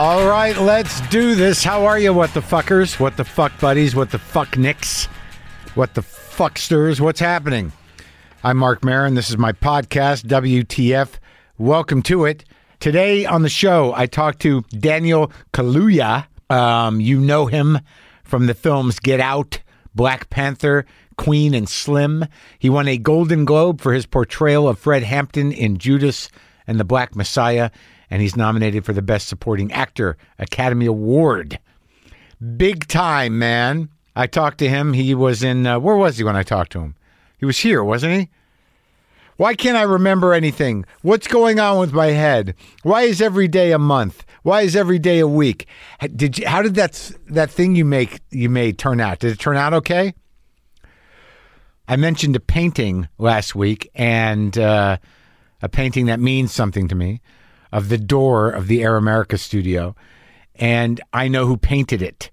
All right, let's do this. How are you, what the fuckers? What the fuck buddies? What the fuck nicks? What the fucksters? What's happening? I'm Marc Maron. This is my podcast, WTF. Welcome to it. Today on the show, I talked to Daniel Kaluuya. Um, you know him from the films Get Out, Black Panther, Queen, and Slim. He won a Golden Globe for his portrayal of Fred Hampton in Judas and the Black Messiah, and he's nominated for the Best Supporting Actor Academy Award. Big time, man. I talked to him. He was in, uh, where was he when I talked to him? He was here, wasn't he? Why can't I remember anything? What's going on with my head? Why is every day a month? Why is every day a week? Did you, how did that that thing you make you made turn out? Did it turn out okay? I mentioned a painting last week and uh, a painting that means something to me of the door of the Air America studio, and I know who painted it.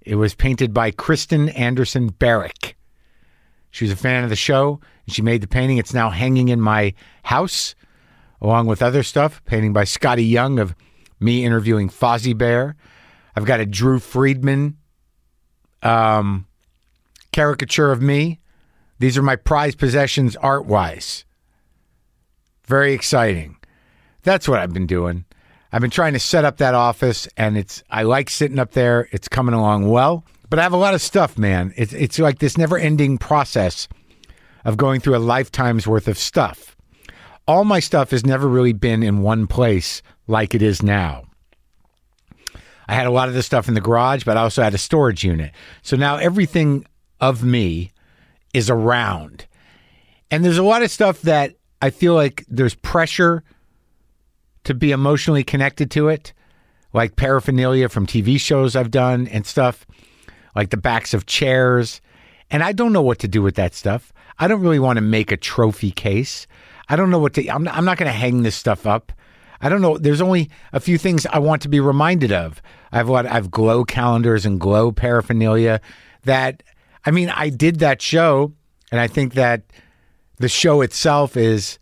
It was painted by Kristen Anderson Barrick. She was a fan of the show, and she made the painting. It's now hanging in my house, along with other stuff. Painting by Scotty Young of me interviewing Fozzie Bear. I've got a Drew Friedman um, caricature of me. These are my prized possessions art wise. Very exciting. That's what I've been doing. I've been trying to set up that office, and it's I like sitting up there. It's coming along well, but I have a lot of stuff, man. It's it's like this never ending process of going through a lifetime's worth of stuff. All my stuff has never really been in one place like it is now. I had a lot of this stuff in the garage, but I also had a storage unit. So now everything of me is around. And there's a lot of stuff that I feel like there's pressure to be emotionally connected to it, like paraphernalia from TV shows I've done and stuff, like the backs of chairs. And I don't know what to do with that stuff. I don't really want to make a trophy case. I don't know what to, I'm, I'm not going to hang this stuff up. I don't know. There's only a few things I want to be reminded of. I have a lot, I have glow calendars and glow paraphernalia that, I mean, I did that show and I think that the show itself is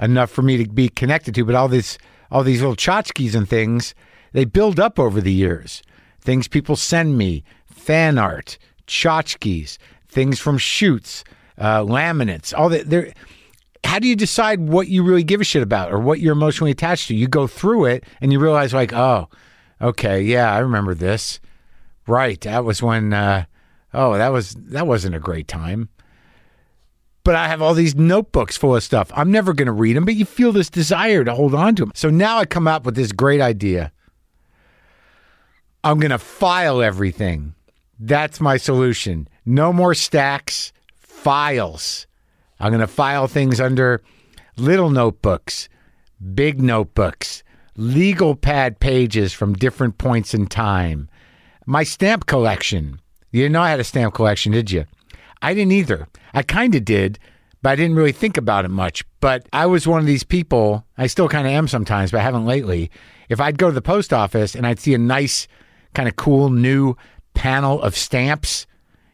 enough for me to be connected to, but all this, all these little tchotchkes and things, they build up over the years. Things people send me, fan art, tchotchkes, things from shoots, uh, laminates, all that. There, how do you decide what you really give a shit about or what you're emotionally attached to? You go through it and you realize, like, oh, okay, yeah, I remember this. Right, that was when. Uh, oh, that was that wasn't a great time. But I have all these notebooks full of stuff. I'm never going to read them, but you feel this desire to hold on to them. So now I come up with this great idea. I'm going to file everything. That's my solution. No more stacks, files. I'm going to file things under little notebooks, big notebooks, legal pad pages from different points in time. My stamp collection. You didn't know I had a stamp collection, did you? I didn't either. I kind of did, but I didn't really think about it much. But I was one of these people, I still kind of am sometimes, but I haven't lately. If I'd go to the post office and I'd see a nice, kind of cool new panel of stamps,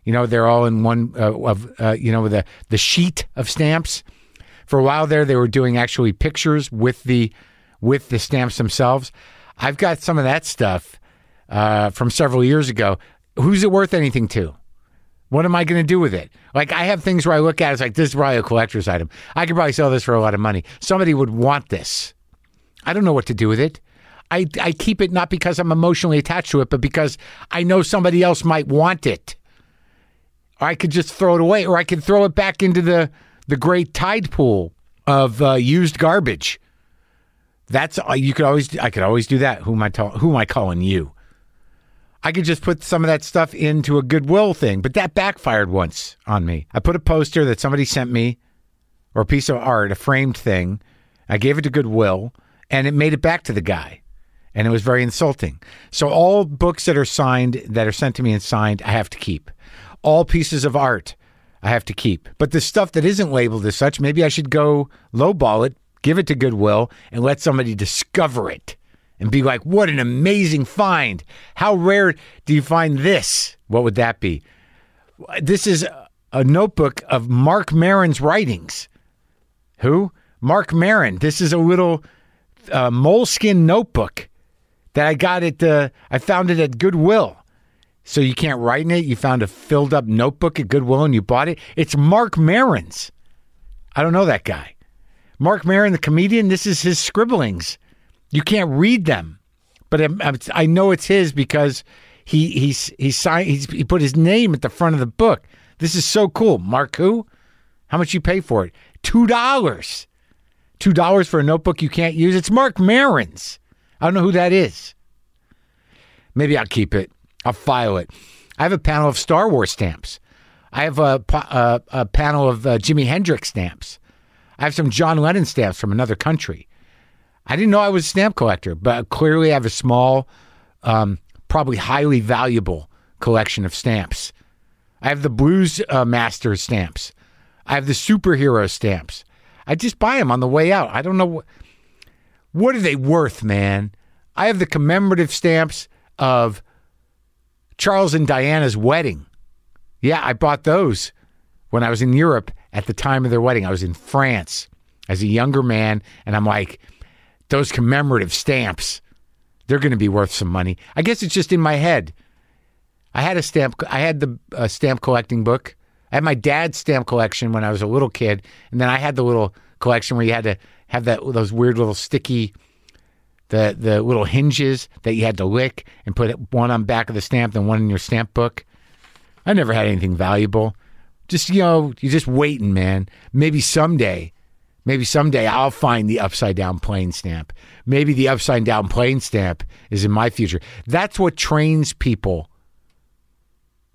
you know, they're all in one uh, of uh, you know the the sheet of stamps. For a while there, they were doing actually pictures with the with the stamps themselves. I've got some of that stuff uh, from several years ago. Who's it worth anything to? What am I going to do with it? Like I have things where I look at it, it's like this is probably a collector's item. I could probably sell this for a lot of money. Somebody would want this. I don't know what to do with it. I, I keep it not because I'm emotionally attached to it, but because I know somebody else might want it. Or I could just throw it away, or I could throw it back into the the great tide pool of uh, used garbage. That's uh, you could always I could always do that. Who am I ta- who am I calling you? I could just put some of that stuff into a Goodwill thing, but that backfired once on me. I put a poster that somebody sent me or a piece of art, a framed thing. I gave it to Goodwill and it made it back to the guy. And it was very insulting. So all books that are signed that are sent to me and signed, I have to keep. All pieces of art I have to keep. But the stuff that isn't labeled as such, maybe I should go lowball it, give it to Goodwill, and let somebody discover it and be like, what an amazing find. How rare do you find this? What would that be? This is a notebook of Marc Maron's writings. Who? Marc Maron. This is a little uh, Moleskine notebook that I got it. Uh, I found it at Goodwill. So you can't write in it. You found a filled up notebook at Goodwill and you bought it. It's Marc Maron's. I don't know that guy. Marc Maron, the comedian. This is his scribblings. You can't read them, but I know it's his because he he's he signed. He's, he put his name at the front of the book. This is so cool. Mark who? How much you pay for it? Two dollars. Two dollars for a notebook you can't use. It's Marc Maron's. I don't know who that is. Maybe I'll keep it. I'll file it. I have a panel of Star Wars stamps. I have a, uh, a panel of uh, Jimi Hendrix stamps. I have some John Lennon stamps from another country. I didn't know I was a stamp collector, but clearly I have a small, um, probably highly valuable collection of stamps. I have the Blues uh, Master stamps. I have the superhero stamps. I just buy them on the way out. I don't know what what are they worth, man. I have the commemorative stamps of Charles and Diana's wedding. Yeah, I bought those when I was in Europe at the time of their wedding. I was in France as a younger man, and I'm like, those commemorative stamps, they're going to be worth some money. I guess it's just in my head. I had a stamp. I had the uh, stamp collecting book. I had my dad's stamp collection when I was a little kid, and then I had the little collection where you had to have that those weird little sticky, the the little hinges that you had to lick and put one on back of the stamp, then one in your stamp book. I never had anything valuable. Just you know, you're just waiting, man. Maybe someday, maybe someday I'll find the upside down plane stamp. Maybe the upside down plane stamp is in my future. That's what trains people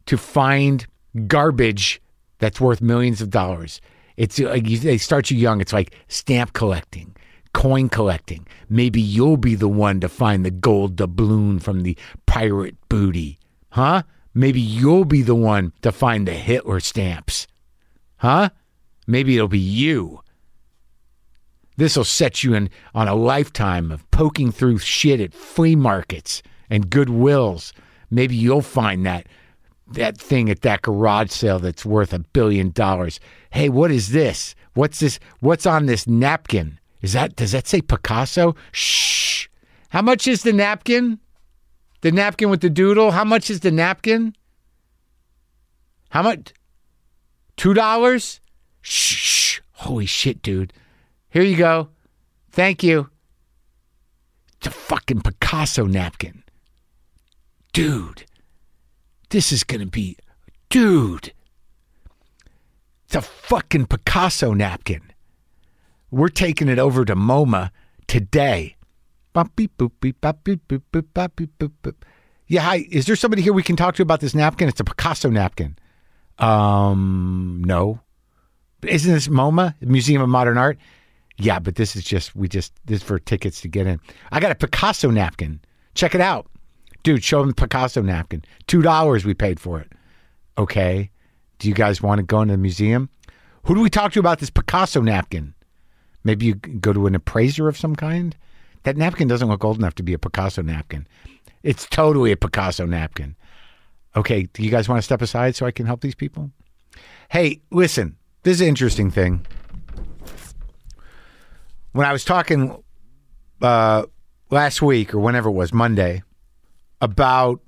to find garbage that's worth millions of dollars. It's like you, they start you young. It's like stamp collecting, coin collecting. Maybe you'll be the one to find the gold doubloon from the pirate booty, huh? Maybe you'll be the one to find the Hitler stamps, huh? Maybe it'll be you. This will set you in on a lifetime of poking through shit at flea markets and Goodwills. Maybe you'll find that that thing at that garage sale that's worth a billion dollars. Hey, what is this? What's this? What's on this napkin? Is that does that say Picasso? Shh. How much is the napkin? The napkin with the doodle? How much is the napkin? How much? Two dollars? Shh. Holy shit, dude. Here you go. Thank you. It's a fucking Picasso napkin. Dude. This is going to be, dude. It's a fucking Picasso napkin. We're taking it over to MoMA today. Yeah, hi. Is there somebody here we can talk to about this napkin? It's a Picasso napkin. Um, no. Isn't this MoMA, Museum of Modern Art? Yeah, but this is just we just this is for tickets to get in. I got a Picasso napkin. Check it out. Dude, show them the Picasso napkin. Two dollars we paid for it. Okay. Do you guys want to go into the museum? Who do we talk to about this Picasso napkin? Maybe you go to an appraiser of some kind? That napkin doesn't look old enough to be a Picasso napkin. It's totally a Picasso napkin. Okay, do you guys want to step aside so I can help these people? Hey, listen, this is an interesting thing. When I was talking uh, last week or whenever it was, Monday, about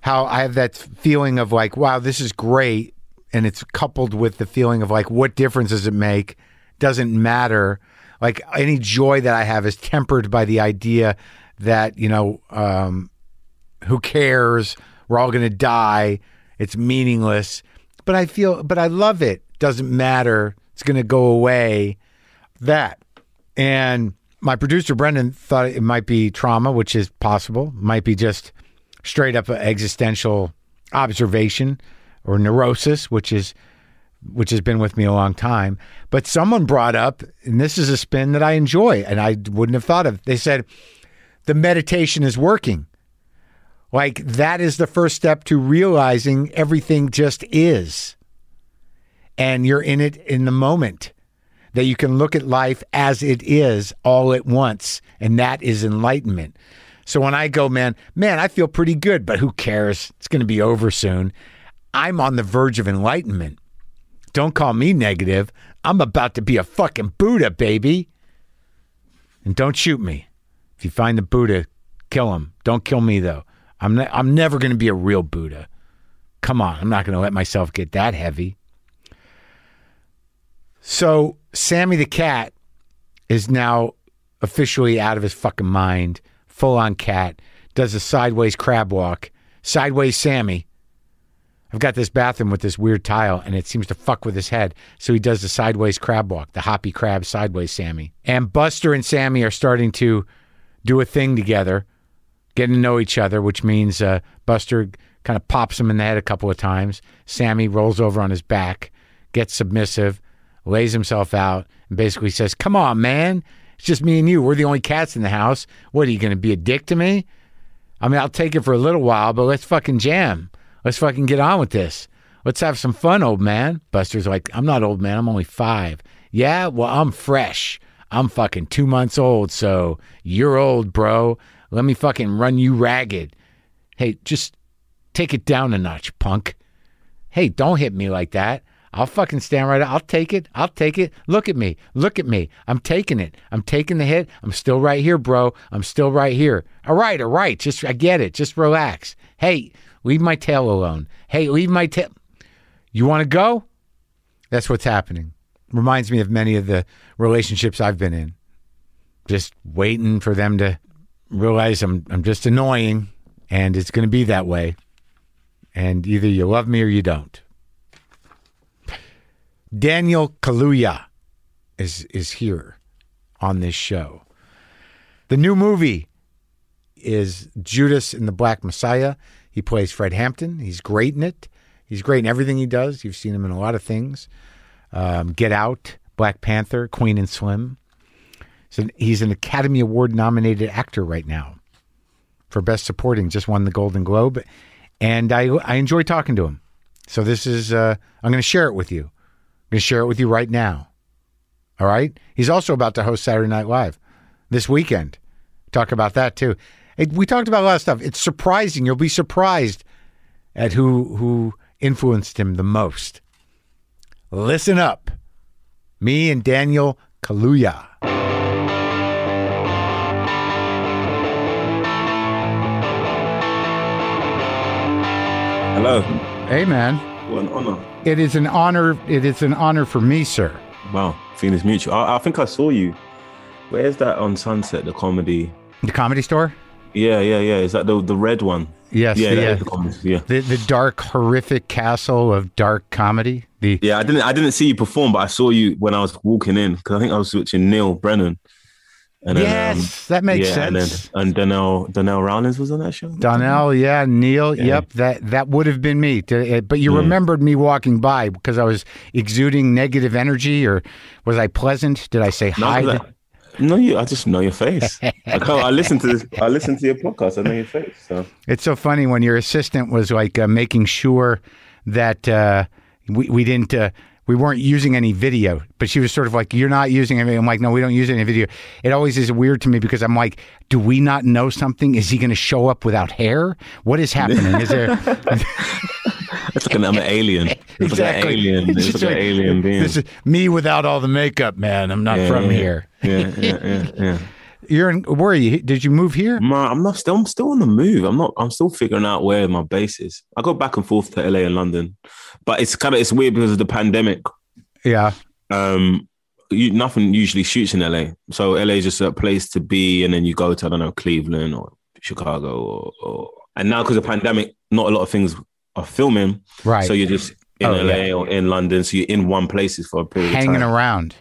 how I have that feeling of like, wow, this is great. And it's coupled with the feeling of like, what difference does it make? Doesn't matter. Like any joy that I have is tempered by the idea that, you know, um, who cares? We're all going to die. It's meaningless. But I feel, but I love it. Doesn't matter. It's going to go away. That. And my producer, Brendan, thought it might be trauma, which is possible. Might be just straight up existential observation or neurosis, which is which has been with me a long time. But someone brought up, and this is a spin that I enjoy, and I wouldn't have thought of. They said the meditation is working. Like that is the first step to realizing everything just is. And you're in it in the moment. That you can look at life as it is all at once. And that is enlightenment. So when I go, man, man, I feel pretty good, but who cares? It's going to be over soon. I'm on the verge of enlightenment. Don't call me negative. I'm about to be a fucking Buddha, baby. And don't shoot me. If you find the Buddha, Kill him. Don't kill me though. I'm ne- I'm never going to be a real Buddha. Come on, I'm not going to let myself get that heavy. So Sammy the cat is now officially out of his fucking mind, full on cat, does a sideways crab walk, sideways Sammy. I've got this bathroom with this weird tile and it seems to fuck with his head. So he does the sideways crab walk, the hoppy crab sideways Sammy. And Buster and Sammy are starting to do a thing together, getting to know each other, which means uh, Buster kind of pops him in the head a couple of times. Sammy rolls over on his back, gets submissive, lays himself out, and basically says, Come on, man. It's just me and you. We're the only cats in the house. What are you going to be a dick to me? I mean, I'll take it for a little while, but let's fucking jam. Let's fucking get on with this. Let's have some fun, old man. Buster's like, I'm not old man. I'm only five. Yeah, well, I'm fresh. I'm fucking two months old, so you're old, bro. Let me fucking run you ragged. Hey, just take it down a notch, punk. Hey, don't hit me like that. I'll fucking stand right. Up. I'll take it. I'll take it. Look at me. Look at me. I'm taking it. I'm taking the hit. I'm still right here, bro. I'm still right here. All right, all right. Just I get it. Just relax. Hey, leave my tail alone. Hey, leave my tail. You want to go? That's what's happening. Reminds me of many of the relationships I've been in. Just waiting for them to realize I'm I'm just annoying and it's going to be that way. And either you love me or you don't. Daniel Kaluuya is is here on this show. The new movie is Judas and the Black Messiah. He plays Fred Hampton. He's great in it. He's great in everything he does. You've seen him in a lot of things. Um, Get Out, Black Panther, Queen and Slim. So he's an Academy Award nominated actor right now for Best Supporting. Just won the Golden Globe, and I I enjoy talking to him. So this is uh, I'm going to share it with you. I'm going to share it with you right now. All right. He's also about to host Saturday Night Live this weekend. Talk about that too. It, we talked about a lot of stuff. It's surprising. You'll be surprised at who who influenced him the most. Listen up. Me and Daniel Kaluuya. Hello. Hey man. What an honor. It is an honor. It is an honor for me, sir. Wow. Feelings mutual. I, I think I saw you. Where's that on Sunset, the comedy? The comedy store. Yeah, yeah, yeah. Is that the the red one? Yes. Yeah, the, that uh, the comedy. Yeah. the the dark, horrific castle of dark comedy. The Yeah, I didn't I didn't see you perform, but I saw you when I was walking in because I think I was watching Neal Brennan. And then, yes, um, that makes yeah, sense. and then and Donnell Donnell Rawlings was on that show. Donnell, yeah, Neil, Yeah. yep, that that would have been me. But you Yeah. remembered me walking by because I was exuding negative energy, or was I pleasant? Did I say hi? no, you. I just know your face. I, I listen to this. I listen to your podcast. I know your face. So It's so funny when your assistant was like uh, making sure that uh, we we didn't uh, we weren't using any video, but she was sort of like, "You're not using any." I'm like, "No, we don't use any video." It always is weird to me because I'm like, "Do we not know something? Is he going to show up without hair? What is happening? Is there?" it's like an, I'm an alien. It's like an alien. It's It's just like an alien being. This is me without all the makeup, man. I'm not Yeah, from yeah. here. yeah, yeah, yeah, yeah. You're in. Where are you? Did you move here? Ma, I'm not still. I'm still on the move. I'm not. I'm still figuring out where my base is. I go back and forth to LA and London, but it's kind of it's weird because of the pandemic. Yeah. Um, you, nothing usually shoots in LA, so LA is just a place to be, and then you go to I don't know Cleveland or Chicago or, or and now because of the pandemic, not a lot of things are filming, Right. so you're just in Oh, LA yeah. or in London, so you're in one places for a period Hanging of time, Hanging around.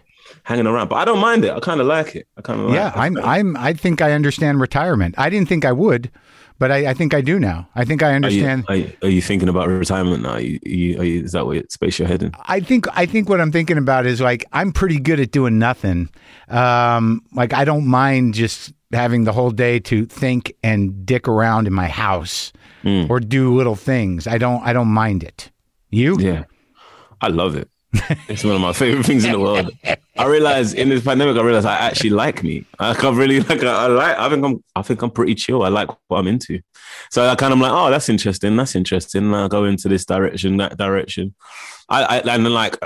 Hanging around. But I don't mind it. I kind of like it. I kind of like Yeah, it. I'm. I'm. I think I understand retirement. I didn't think I would, but I, I think I do now. I think I Are you, understand. are, you, are you thinking about retirement now? Are you, are you, is that where space you're heading? I think. I think what I'm thinking about is like I'm pretty good at doing nothing. Um, like I don't mind just having the whole day to think and dick around in my house Mm. or do little things. I don't. I don't mind it. You? Yeah, I love it. It's one of my favorite things in the world. I realize in this pandemic, I realize I actually like me. Like I really like. I, I like. I think I'm. I think I'm pretty chill. I like what I'm into. So I kind of like, oh, that's interesting. That's interesting. And I go into this direction, that direction. I, I and then like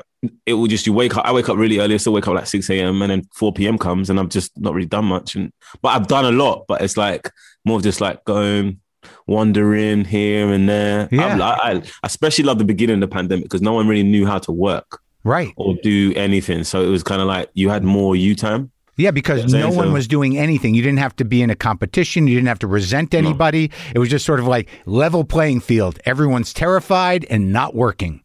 it will just you wake up. I wake up really early. I still wake up like six a.m. and then four p.m. comes, and I've just not really done much. And but I've done a lot. But it's like more of just like going wandering here and there. Yeah. I, I especially love the beginning of the pandemic because no one really knew how to work Right. or do anything. So it was kind of like you had more you time. Yeah, because Yeah, no one so- was doing anything. You didn't have to be in a competition. You didn't have to resent anybody. It was just sort of like level playing field. Everyone's terrified and not working.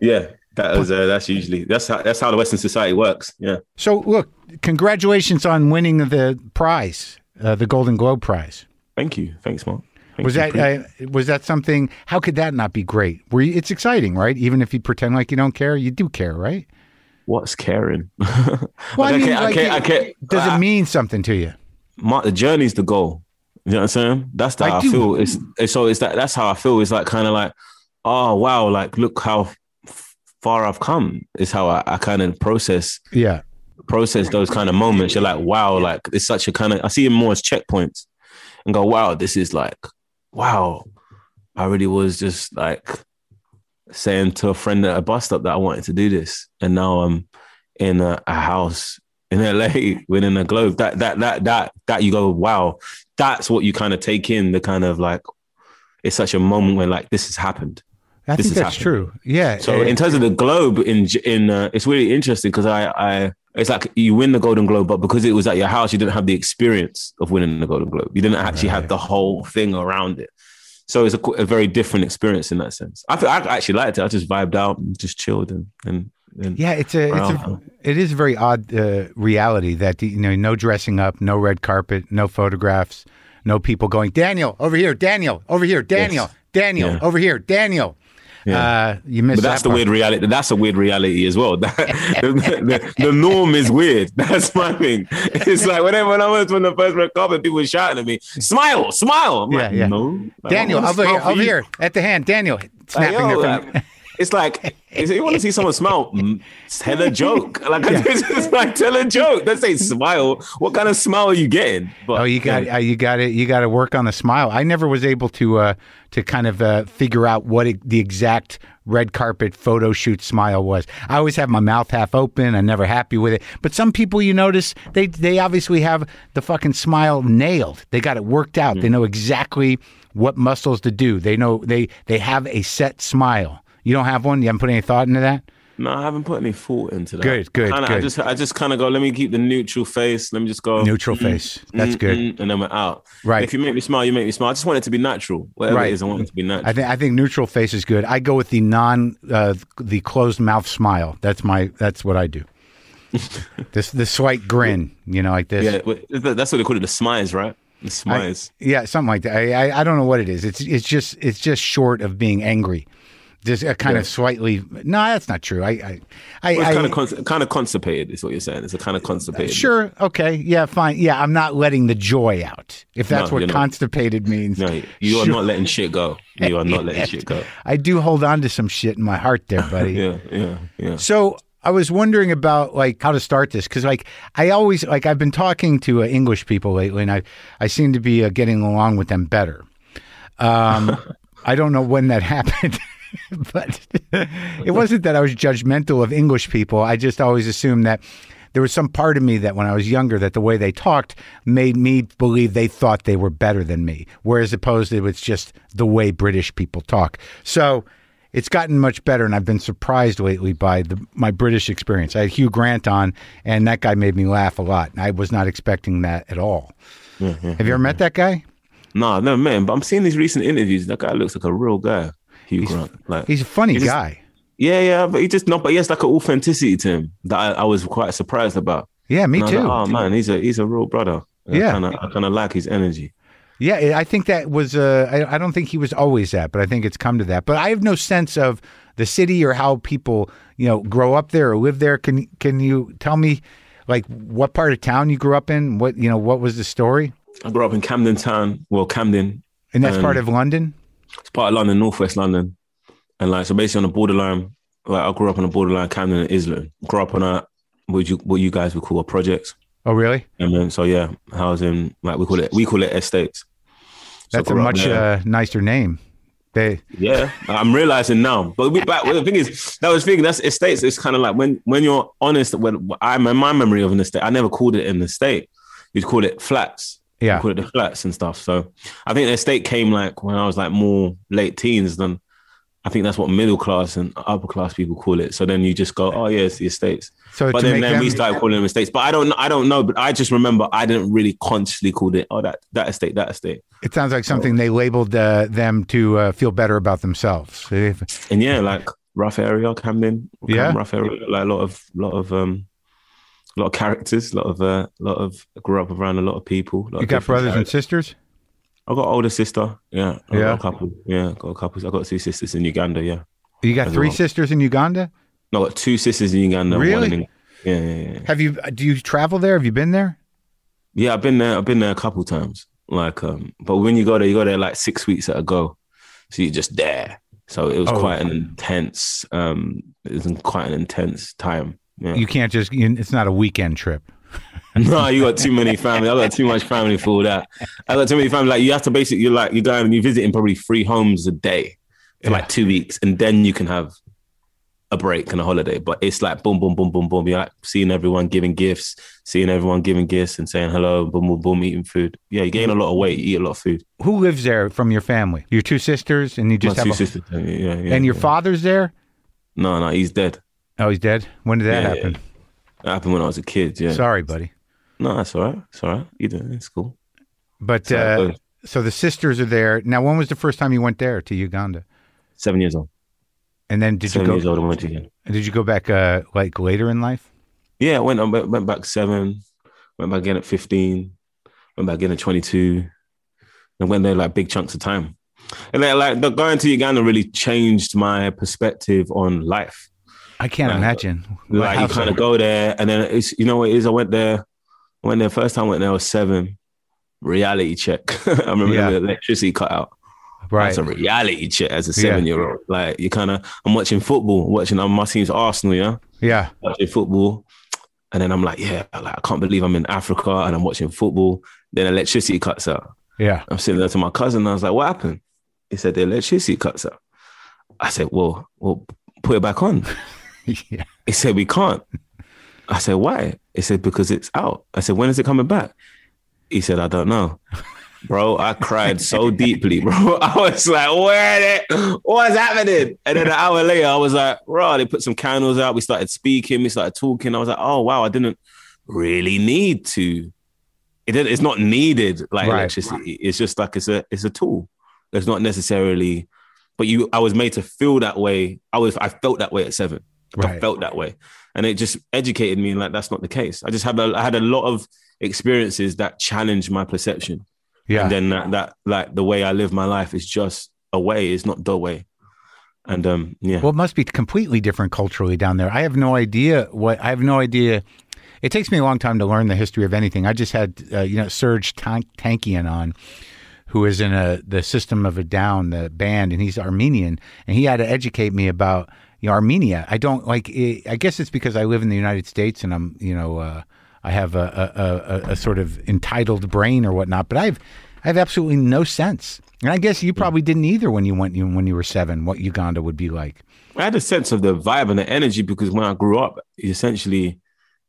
Yeah, that was uh, that's usually that's how that's how the Western society works. Yeah. So, look, congratulations on winning the prize, uh, the Golden Globe Prize. Thank you. Thanks, Marc. Was that uh, was that something? How could that not be great? Were you, it's exciting, right? Even if you pretend like you don't care, you do care, right? What's caring? Well, I mean, I like, I can't, does it mean something to you? my, the journey's the goal. You know what I'm saying? That's the how I do. feel. It's, it's so it's that that's how I feel. It's like kind of like, oh wow, like look how f- far I've come. Is how I, I kind of process Yeah, process those kind of moments. You're like, wow, like it's such a kind of I see it more as checkpoints and go, wow, this is like, wow, I really was just like saying to a friend at a bus stop that I wanted to do this, and now I'm in a, a house in LA winning a globe. That that that that that you go, wow, that's what you kind of take in. The kind of like, it's such a moment when like this has happened. I This think that's happened. true. Yeah. So uh, in terms of the globe, in in uh, it's really interesting because I I it's like you win the Golden Globe, but because it was at your house, you didn't have the experience of winning the Golden Globe. You didn't actually have the whole thing around it. So it's a, a very different experience in that sense. I I actually liked it. I just vibed out and just chilled and and, Yeah, it's a, it's a it is a very odd uh, reality that you know no dressing up, no red carpet, no photographs, no people going Daniel over here, Daniel over here, Daniel, Daniel Yeah. over here, Daniel. Uh, you missed But that's that the weird reality. That's a weird reality as well. The, the, the norm is weird. That's my thing. It's like whenever when I was when the first red carpet, people were shouting at me, "Smile, smile." I'm Yeah, like, yeah. no, Daniel over here, over here at the hand, Daniel Like, snapping yo, like, it's like if you want to see someone smile, mm, tell a joke. Like it's just like tell a joke. Don't say smile. What kind of smile are you getting? But Oh, you got uh, you got it. You got to work on the smile. I never was able to uh, to kind of uh, figure out what it, the exact red carpet photo shoot smile was. I always have my mouth half open. I'm never happy with it. But some people, you notice, they they obviously have the fucking smile nailed. They got it worked out. Mm. They know exactly what muscles to do. They know they they have a set smile. You don't have one. You haven't put any thought into that. No, I haven't put any thought into that. Good, good, Kinda, I good. just, I just kind of go. Let me keep the neutral face. Let me just go Neutral face. That's mm, good. mm, and then we're out. Right. If you make me smile, you make me smile. I just want it to be natural. Whatever Right. it is, I want it to be natural. I think I think neutral face is good. I go with the non uh, the closed mouth smile. That's my that's what I do. this the slight grin, you know, like this. yeah, that's what they call it. The smiles, right? The I- yeah, something like that. I, I I don't know what it is. It's it's just it's just short of being angry. Just a kind Yeah. of slightly. No, that's not true. I I I, Well, I it's kind of cons- kind of constipated. Is what you're saying. It's a kind of constipated. sure. Okay. Yeah. Fine. Yeah. I'm not letting the joy out. If that's No, what you're not. constipated means. No, you are Sure. not letting shit go. You are not letting shit go. I do hold on to some shit in my heart there, buddy. Yeah, yeah, yeah. So I was wondering about like how to start this because like I always like I've been talking to uh, English people lately and I I seem to be uh, getting along with them better. Um, I don't know when that happened. but it wasn't that I was judgmental of English people. I just always assumed that there was some part of me that when I was younger that the way they talked made me believe they thought they were better than me, whereas opposed it was just the way British people talk. So it's gotten much better, and I've been surprised lately by the, my British experience. I had Hugh Grant on, and that guy made me laugh a lot. I was not expecting that at all. Mm-hmm. Have you ever met that guy? No, no, man. But I'm seeing these recent interviews. That guy looks like a real guy, Hugh Grant. Like, He's a funny guy. yeah, yeah. But he just not. But he has like an authenticity to him that I, I was quite surprised about. Yeah, me And too. like, oh man, he's a he's a real brother. Yeah. I kind of I kind of like his energy. Yeah, I think that was. Uh, I, I don't think he was always that, but I think it's come to that. But I have no sense of the city or how people, you know, grow up there or live there. Can Can you tell me, like, what part of town you grew up in? What you know, what was the story? I grew up in Camden Town. Well, Camden. And that's Um, part of London. It's part of London, northwest London, and like so basically on the borderline. Like I grew up on the borderline, Camden and Islington. Grew up on a what you what you guys would call a project. Oh, really? And then so yeah, housing like we call it we call it estates. So That's a much uh, nicer name. They Yeah, I'm realizing now. But we, but the thing is, that was thinking. That's estates. It's kind of like when when you're honest. When I'm in my memory of an estate, I never called it an estate. You'd call it flats. Yeah. Call it the flats and stuff. So I think the estate came like when I was like more late teens. than I think that's what middle class and upper class people call it. So then you just go, oh yeah, it's the estates. So But then, then we them- started calling them estates. But I don't I don't know. But I just remember I didn't really consciously call it. Oh that that estate that estate. It sounds like something they labeled uh, them to uh, feel better about themselves. And yeah, like rough area, Camden. Cam- Yeah. rough area. Like a lot of lot of um, a lot of characters. A lot of uh, lot of I grew up around a lot of people. a lot You of got brothers and sisters? I got older sister. Yeah, I Yeah. got a couple. Yeah, got a couple. I got two sisters in Uganda. Yeah, You got As three well. sisters in Uganda? no, I got two sisters in Uganda. One Really? in, yeah, yeah, yeah. Have you? Do you travel there? Have you been there? Yeah, I've been there. I've been there a couple times. Like, um, but when you go there, you go there like six weeks at a go, so you're just there. So it was Oh. quite an intense. Um, it was quite an intense time. Yeah. You can't just. It's not a weekend trip. no, you got too many family. I got too much family for all that. I got too many family. Like you have to basically, you're like you go and you visit in probably three homes a day for Yeah. like two weeks, and then you can have a break and a holiday. But it's like boom, boom, boom, boom, boom. You're like seeing everyone giving gifts, seeing everyone giving gifts and saying hello, boom, boom, boom, eating food. Yeah, you gain a lot of weight, you eat a lot of food. Who lives there from your family? Your two sisters, and you just My have. two A, sisters. Yeah, yeah, yeah. and your yeah. father's there? No, no, he's dead. Oh, he's dead. When did that Yeah, happen? That happened when I was a kid. Yeah. Sorry, buddy. No, that's all right. It's all right. You do. It's cool. But So, uh, so the sisters are there now. When was the first time you went there to Uganda? seven years old. And then did seven you years go? old. I went again. Did you go back uh, like later in life? Yeah, I went, I went, back seven, went back again at 15, went back again at 22, and went there like big chunks of time. And then, like, going to Uganda really changed my perspective on life. I can't Like- imagine. Like, you kind of go there, and then it's, you know what it is? I went there, I went there, first time I went there, I was seven, reality check. I remember Yeah. the electricity cut out. right. That's a reality check as a Yeah. seven year old. Like, you kind of, I'm watching football, watching, um, my team's Arsenal, yeah? Yeah. watching football. And then I'm like, yeah, like I can't believe I'm in Africa and I'm watching football. Then electricity cuts out. Yeah. I'm sitting there to my cousin and I was like, what happened? He said the electricity cuts out. I said, well, well, put it back on. yeah. He said, we can't. I said, why? He said, because it's out. I said, when is it coming back? He said, I don't know. Bro, I cried so deeply, bro. I was like, where it? What's happening? And then an hour later, I was like, bro, they put some candles out. We started speaking. We started talking. I was like, oh, wow, I didn't really need to. It it's not needed like Right. electricity. It's just like it's a it's a tool. It's not necessarily, but you I was made to feel that way. I was I felt that way at seven. I Right. felt that way. And it just educated me and like that's not the case. I just had a, I had a lot of experiences that challenged my perception. Yeah. And then that, that like the way I live my life is just a way, it's not the way. And um yeah. Well, it must be completely different culturally down there. I have no idea what I have no idea. It takes me a long time to learn the history of anything. I just had uh, you know Serge Tank- Tankian on, who is in a the System of a Down the band, and he's Armenian, and he had to educate me about you know Armenia. I don't like. eh, I guess it's because I live in the United States, and I'm you know uh, I have a, a, a, a sort of entitled brain or whatnot, but I've I have absolutely no sense. And I guess you probably didn't either when you went when you were seven. What Uganda would be like. I had a sense of the vibe and the energy because when I grew up, essentially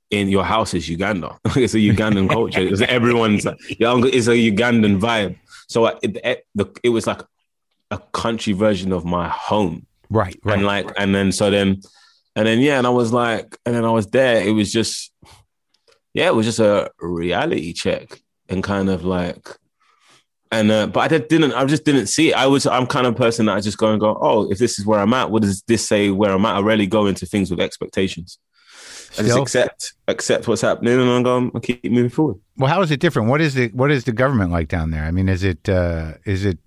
in your house is Uganda. it's a Ugandan culture. It's everyone's it's a Ugandan vibe. So it, it, the, it was like a country version of my home. Right, right. And like, and then so then, and then yeah, and I was like, and then I was there. It was just, yeah, it was just a reality check and kind of like, and uh, but I did- didn't, I just didn't see it. I was, I'm kind of person that I just go and go, oh, if this is where I'm at, what does this say where I'm at? I rarely go into things with expectations. I just accept, accept what's happening, and I'm going I keep moving forward. Well, how is it different? What is the what is the government like down there? I mean, is it uh, is it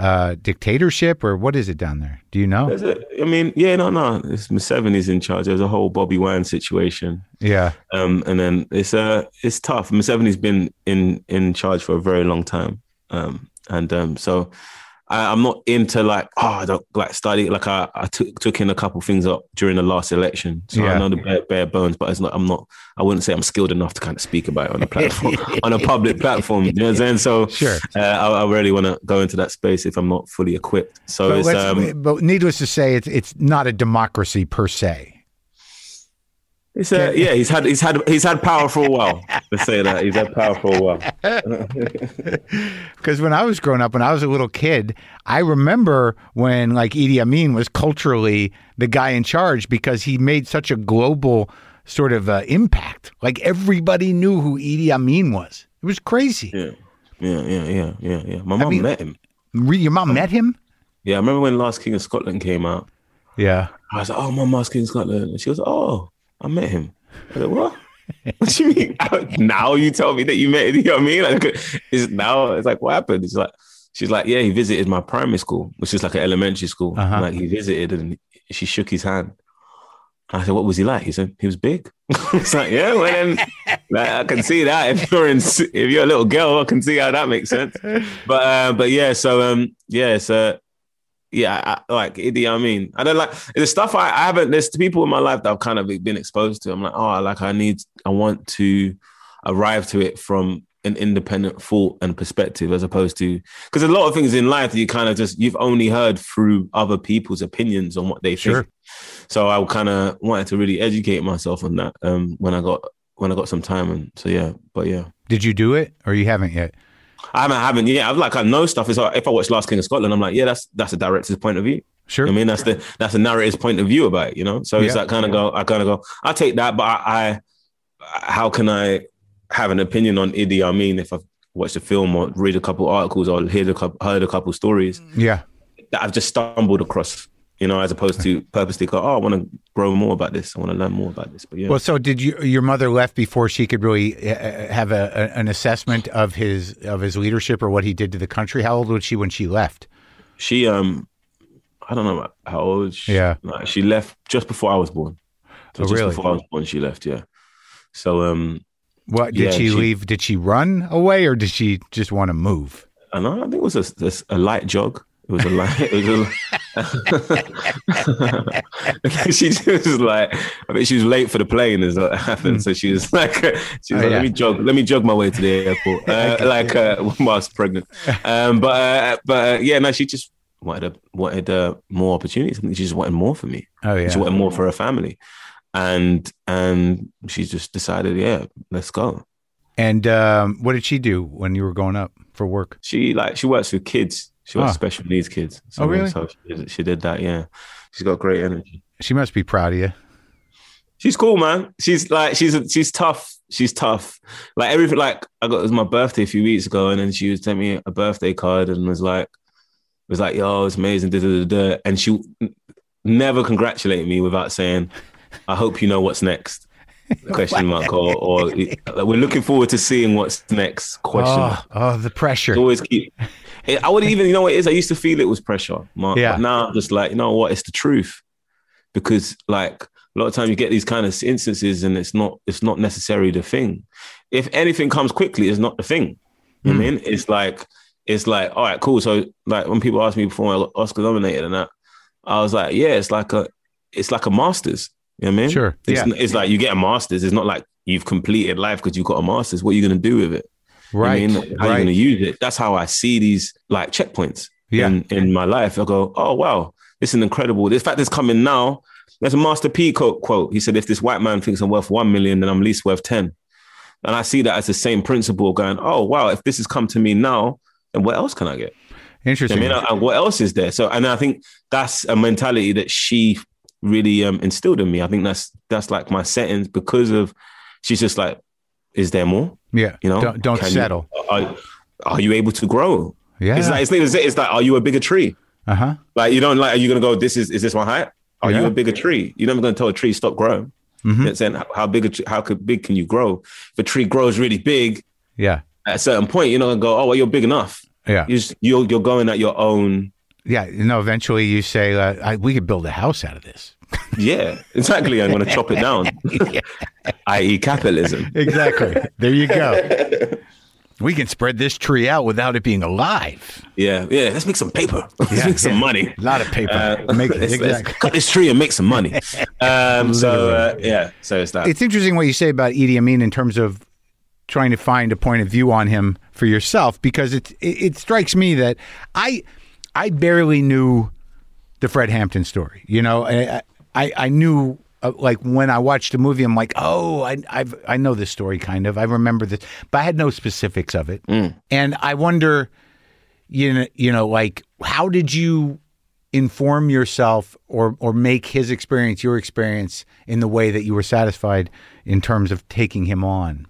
uh, dictatorship or what is it down there? Do you know? A, I mean, yeah, no, no, it's Museveni's in charge. There's a whole Bobby Wine situation. Yeah, Um, and then it's uh it's tough. Museveni's been in in charge for a very long time. Um, and um, so I, I'm not into like oh I don't like study like I, I took took in a couple things up during the last election, so Yeah. I know the bare, bare bones, but it's not I'm not I wouldn't say I'm skilled enough to kind of speak about it on a platform on a public platform. You know what I'm saying? So Sure. uh, I, I really want to go into that space if I'm not fully equipped. So But, it's um but needless to say, it's it's not a democracy per se. It's uh, yeah he's had he's had he's had power for a while. Let's say that he's had power for a while. Because when I was growing up, when I was a little kid, I remember when like Idi Amin was culturally the guy in charge because he made such a global sort of uh, impact. Like everybody knew who Idi Amin was. It was crazy. Yeah, yeah, yeah, yeah, yeah, yeah. My mom mean- met him. Re- Your mom met him? Yeah, I remember when Last King of Scotland came out. Yeah. I was like, "Oh, my Last King of Scotland," and she goes, "Oh, I met him." I like, "What? what do you mean? now you tell me that you met him? You know what I mean? Like, it's now it's like, what happened? It's like, she's like, "Yeah, he visited my primary school, which is like an elementary school. Uh-huh. Like he visited, and she shook his hand." I said, "What was he like?" He said, "He was big." it's like, yeah, well then, like, I can see that if you're in, if you're a little girl, I can see how that makes sense. But uh, but yeah, so um, yeah, so yeah, I, like Idi Amin. I mean? I don't like the stuff I, I haven't. There's people in my life that I've kind of been exposed to. I'm like, oh, like I need, I want to arrive to it from an independent thought and perspective, as opposed to because a lot of things in life you kind of just you've only heard through other people's opinions on what they Sure. think. So I kind of wanted to really educate myself on that um, when I got when I got some time, and so yeah, but yeah. Did you do it or you haven't yet? I haven't, I haven't, yeah. I've like I know stuff. Is like, if I watch Last King of Scotland, I'm like, yeah, that's that's a director's point of view. Sure. I mean, that's the that's the narrator's point of view about it, you know. So it's that like kind of go, I kind of go, I take that, but I, I, how can I have an opinion on Idi Amin if I've watched a film or read a couple articles or heard a couple, heard a couple stories yeah. that I've just stumbled across, you know, as opposed to purposely go, oh, I want to grow more about this, I want to learn more about this. But yeah, Well, so did you? Your mother left before she could really uh, have a, a, an assessment of his of his leadership or what he did to the country. How old was she when she left? she um, I don't know how old. She, Yeah. like, she left just before I was born. So Oh, just really? before I was born, she left. Yeah. So um, What did Yeah, she, she- leave? Did she run away or did she just want to move? I know. I think it was a, a light jog. It was a light. It was a. she was like, I think she was late for the plane. Is what happened. So she was like, she was Oh, like, yeah. let me jog, let me jog my way to the airport. Uh, like uh, when I was pregnant. Um, but uh, but uh, yeah, no, she just wanted a, wanted uh, more opportunities. She just wanted more for me. Oh yeah. She wanted more for her family, and and she just decided, yeah, let's go. And um, what did she do when you were going up for work? She like she works with kids. She Ah. with special needs kids. So, Oh, really? So she did, she did that. Yeah, she's got great energy. She must be proud of you. She's cool, man. She's like she's she's tough. She's tough. Like everything. Like I got it was my birthday a few weeks ago, and then she was sent me a birthday card and was like, was like, yo, it's amazing. Da, da, da, da. And she never congratulated me without saying, I hope you know what's next. Question mark or, or like, we're looking forward to seeing what's next. Question mark. Oh, oh, the pressure. always keep. It, I would even, you know what it is? I used to feel it was pressure, Marc. Yeah. But now I'm just like, you know what? It's the truth. Because like a lot of times you get these kind of instances and it's not, it's not necessarily the thing. If anything comes quickly, it's not the thing. What I hmm. mean? It's like, it's like, all right, cool. So like when people ask me before I got Oscar nominated and that, I was like, yeah, it's like a, it's like a master's. You know what I mean? Sure, It's, yeah. it's like you get a master's. It's not like you've completed life because you've got a master's. What are you going to do with it? Right. You know I mean? How you going to use it? That's how I see these like checkpoints Yeah. in, in my life. I go, oh, wow, this is incredible. This fact is coming now. There's a Master P quote, quote. He said, if this white man thinks I'm worth 1 million, then I'm at least worth 10. And I see that as the same principle going, oh, wow, if this has come to me now, then what else can I get? Interesting. I mean, uh, what else is there? So, and I think that's a mentality that she really um, instilled in me. I think that's that's like my settings because of she's just like, is there more? Yeah. You know, don't, don't Can you- settle. are, are you able to grow? yeah. It's like it's, it's, it's like, are you a bigger tree? uh huh. Like you don't like, are you gonna go? This is is this my height? Are Yeah. you a bigger tree? You're never gonna tell a tree stop growing. Mhm. You know I'm saying how, how big a how could big can you grow? If a tree grows really big Yeah. at a certain point, you're not gonna go, oh well, you're big enough. Yeah. You just you're you're going at your own. Yeah. You know, eventually you say, uh, I, we could build a house out of this. Yeah, exactly. I'm gonna chop it down, i.e., capitalism. Exactly. there you go. We can spread this tree out without it being alive. Yeah, yeah. Let's make some paper. Let's make some money. A lot of paper. Uh, Make- let's, let's exactly. cut this tree and make some money. Um, so uh, yeah, so it's that. It's interesting what you say about Idi Amin in terms of trying to find a point of view on him for yourself because it it, it strikes me that I I barely knew the Fred Hampton story. You know, I I, I knew. Uh, like when I watched the movie, I'm like, oh, I I've, I know this story kind of. I remember this, but I had no specifics of it. And I wonder, you know, you know, like how did you inform yourself or or make his experience your experience in the way that you were satisfied in terms of taking him on?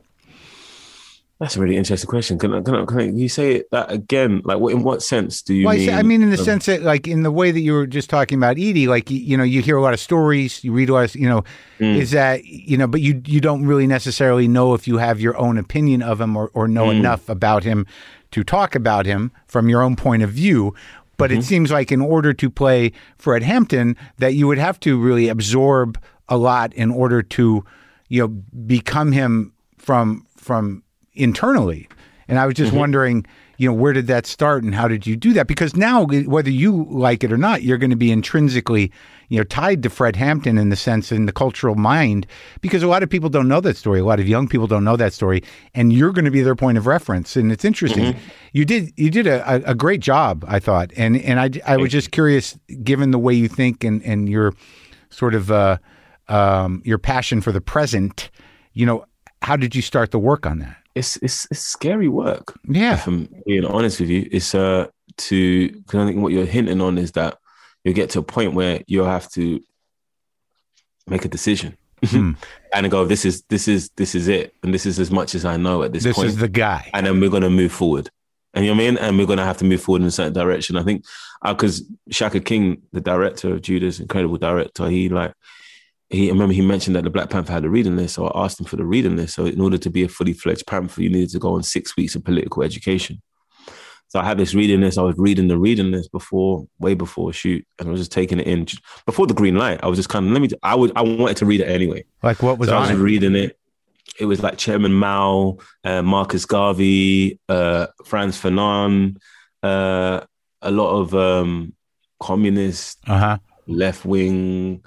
That's a really interesting question. Can, I, can, I, can I- you say it that again? Like, what, in what sense do you Well, I, mean? I mean, in the um, sense that, like, in the way that you were just talking about Edie, like, you, you know, you hear a lot of stories, you read a lot, of, you know, Mm. is that, you know, but you you don't really necessarily know if you have your own opinion of him or, or know Mm. enough about him to talk about him from your own point of view. But Mm-hmm. it seems like in order to play Fred Hampton, that you would have to really absorb a lot in order to, you know, become him from from internally. And I was just wondering, you know, where did that start and how did you do that? Because now, whether you like it or not, you're going to be intrinsically, you know, tied to Fred Hampton in the sense in the cultural mind, because a lot of people don't know that story. A lot of young people don't know that story, and you're going to be their point of reference. And it's interesting. You did you did a, a, a great job, I thought, and and I I was just curious, given the way you think and and your sort of uh, um, your passion for the present, you know, how did you start the work on that? It's it's it's scary work. Yeah. If I'm being honest with you, it's uh to because I think what you're hinting on is that you get to a point where you'll have to make a decision Hmm. and go, this is this is this is it, and this is as much as I know at this, This point. is the guy. and then we're going to move forward. And you know what I mean? And we're going to have to move forward in a certain direction. I think because Shaka King, the director of Judas, incredible director, he like he I remember he mentioned that the Black Panther had a reading list, so I asked him for the reading list. So in order to be a fully fledged Panther, you needed to go on six weeks of political education. So I had this reading list. I was reading the reading list before, way before shoot, and I was just taking it in before the green light. I was just kind of let me. I would. I wanted to read it anyway. Like what was So I was it? reading it. It was like Chairman Mao, uh, Marcus Garvey, uh, Frantz Fanon, uh, a lot of um, communist, Uh huh. left wing,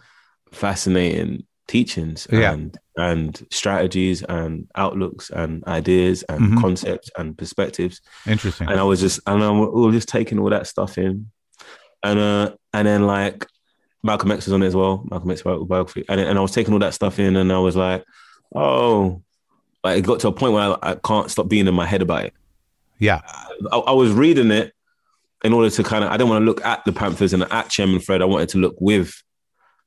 fascinating teachings Yeah. and and strategies and outlooks and ideas and Mhm. concepts and perspectives Interesting. and I was just and I was just taking all that stuff in, and uh and then like Malcolm X was on it as well, Malcolm X biography, and and I was taking all that stuff in, and I was like, oh, like it got to a point where I, I can't stop being in my head about it. Yeah. I, I was reading it in order to kind of I didn't want to look at the Panthers and at Chairman Fred. I wanted to look with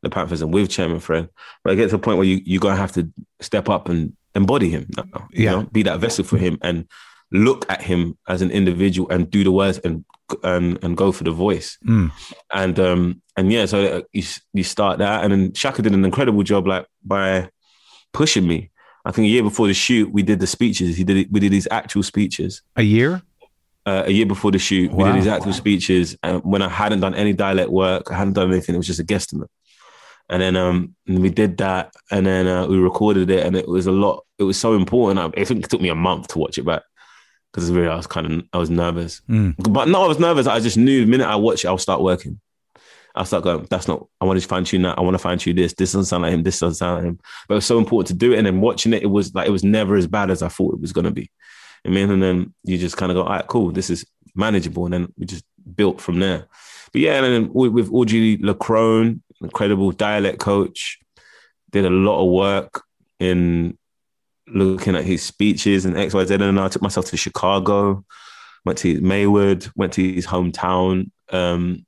the Panthers and with Chairman Fred. But I get to a point where you you're gonna have to step up and embody him now. you Yeah. know, be that vessel for him and look at him as an individual and do the words and and and go for the voice. Mm. And um and yeah, so uh, you you start that, and then Shaka did an incredible job, like by pushing me. I think a year before the shoot, we did the speeches. He did it, we did these actual speeches A year? uh, a year before the shoot. We did these actual speeches, and when I hadn't done any dialect work, I hadn't done anything. It was just a guesstimate. And then um, we did that, and then uh, we recorded it, and it was a lot. It was so important. I, I think it took me a month to watch it back because really I was kind of I was nervous, Mm. but no, I was nervous. I just knew the minute I watch it, I'll start working. I'll start going. That's not. I want to fine tune that. I want to fine tune this. This doesn't sound like him. This doesn't sound like him. But it was so important to do it. And then watching it, it was like it was never as bad as I thought it was going to be. I mean, and then you just kind of go, all right, cool. This is manageable. And then we just built from there. But yeah, and then with with Audrey Lacrone, incredible dialect coach, did a lot of work in looking at his speeches and X, Y, Z. And I took myself to Chicago, went to Maywood, went to his hometown, um,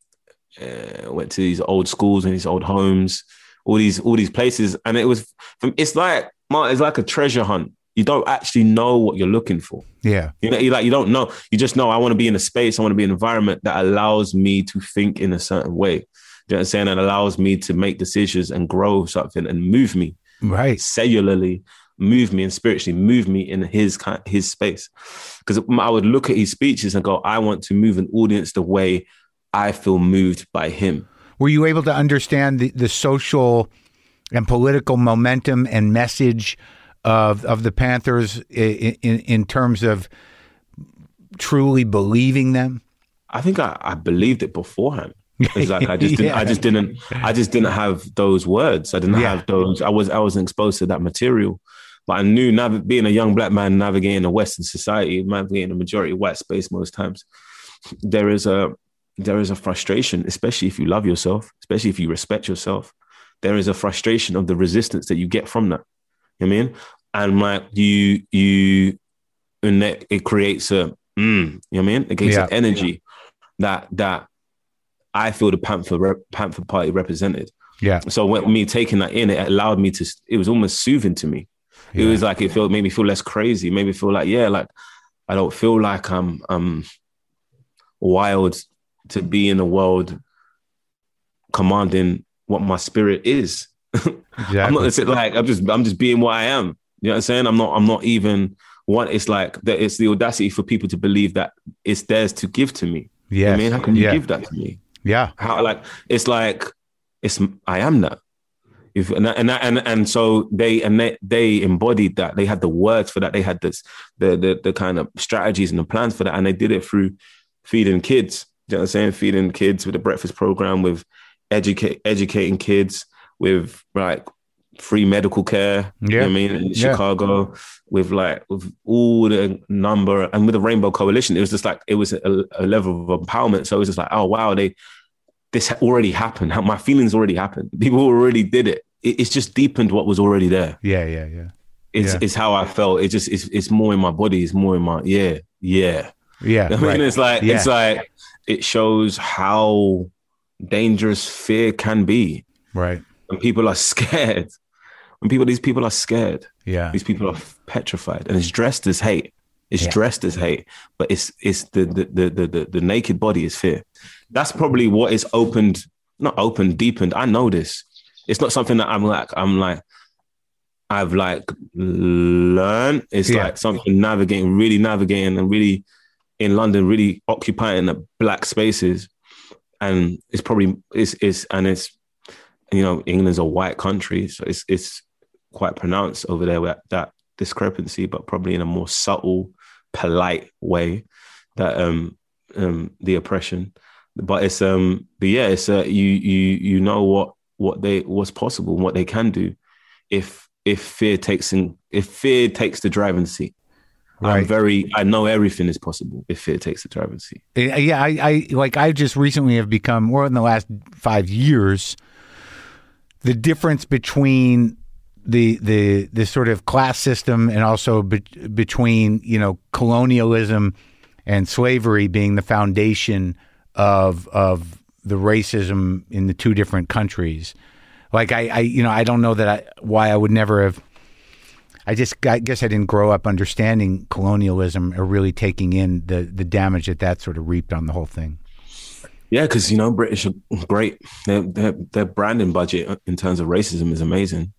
uh, went to these old schools and these old homes, all these all these places, and it was it's like it's like a treasure hunt. You don't actually know what you're looking for. Yeah. You know, you like you don't know. You just know I want to be in a space, I want to be in an environment that allows me to think in a certain way. You know what I'm saying? That allows me to make decisions and grow something and move me Right. cellularly, move me and spiritually move me in his kind his space. Because I would look at his speeches and go, I want to move an audience the way I feel moved by him. Were you able to understand the, the social and political momentum and message of of the Panthers in, in, in terms of truly believing them? I think I, I believed it beforehand. It's like I just didn't, I just didn't I just didn't have those words. I didn't Yeah. have those. I was I wasn't exposed to that material. But I knew nav- being a young black man navigating a Western society, navigating a majority white space most times, there is a there is a frustration, especially if you love yourself, especially if you respect yourself. There is a frustration of the resistance that you get from that. You know I mean? And like you you and that it creates a mm, you know what I mean? It creates Yeah. an energy that that I feel the Panther Panther Party represented. Yeah. So when me taking that in, it allowed me to. It was almost soothing to me. It Yeah. was like it felt made me feel less crazy. Made me feel like yeah, like I don't feel like I'm I'm wild to be in a world commanding what my spirit is. Exactly. I'm not it's like I'm just I'm just being what I am. You know what I'm saying? I'm not I'm not even what it's like that it's the audacity for people to believe that it's theirs to give to me. You know yeah. I mean, how can you yeah. give that to me? Yeah. how like it's like it's I am that. If and and and and so they and they they embodied that. They had the words for that. They had this the the the kind of strategies and the plans for that, and they did it through feeding kids. You know what I'm saying? Feeding kids with the breakfast program, with educate educating kids, with like free medical care. You know Yeah. what I mean? In Yeah. Chicago, with like with all the number and with the Rainbow Coalition, it was just like it was a, a level of empowerment. So it was just like, oh wow, they this already happened. My feelings already happened. People already did it. it. It's just deepened what was already there. Yeah. Yeah. Yeah. It's Yeah. it's how I felt. It just it's it's more in my body. It's more in my yeah yeah. Yeah. I mean, right. it's like Yeah. it's like it shows how dangerous fear can be right. when people are scared. When people these people are scared. Yeah. These people are petrified, and it's dressed as hate. It's Yeah. dressed as hate, but it's it's the the, the the the the naked body is fear. That's probably what is opened, not opened, deepened. I know this. It's not something that I'm like I'm like I've like learned. It's Yeah. like something navigating, really navigating, and really in London, really occupying the black spaces. And it's probably it's it's and it's you know England's a white country, so it's it's quite pronounced over there with that discrepancy, but probably in a more subtle, polite way that um um the oppression. But it's um but yeah, it's uh, you you you know what what they what's possible and what they can do if if fear takes in if fear takes the driving seat. I'm Right. very I know everything is possible if fear takes the driving seat. Uh, yeah, I, I like I just recently have become, or in the last five years, the difference between the the the sort of class system and also be, between you know colonialism and slavery being the foundation of of the racism in the two different countries. Like I, I you know I don't know that I why I would never have. I just I guess I didn't grow up understanding colonialism or really taking in the the damage that that sort of reaped on the whole thing. Yeah, because you know British are great. Their, their their branding budget in terms of racism is amazing.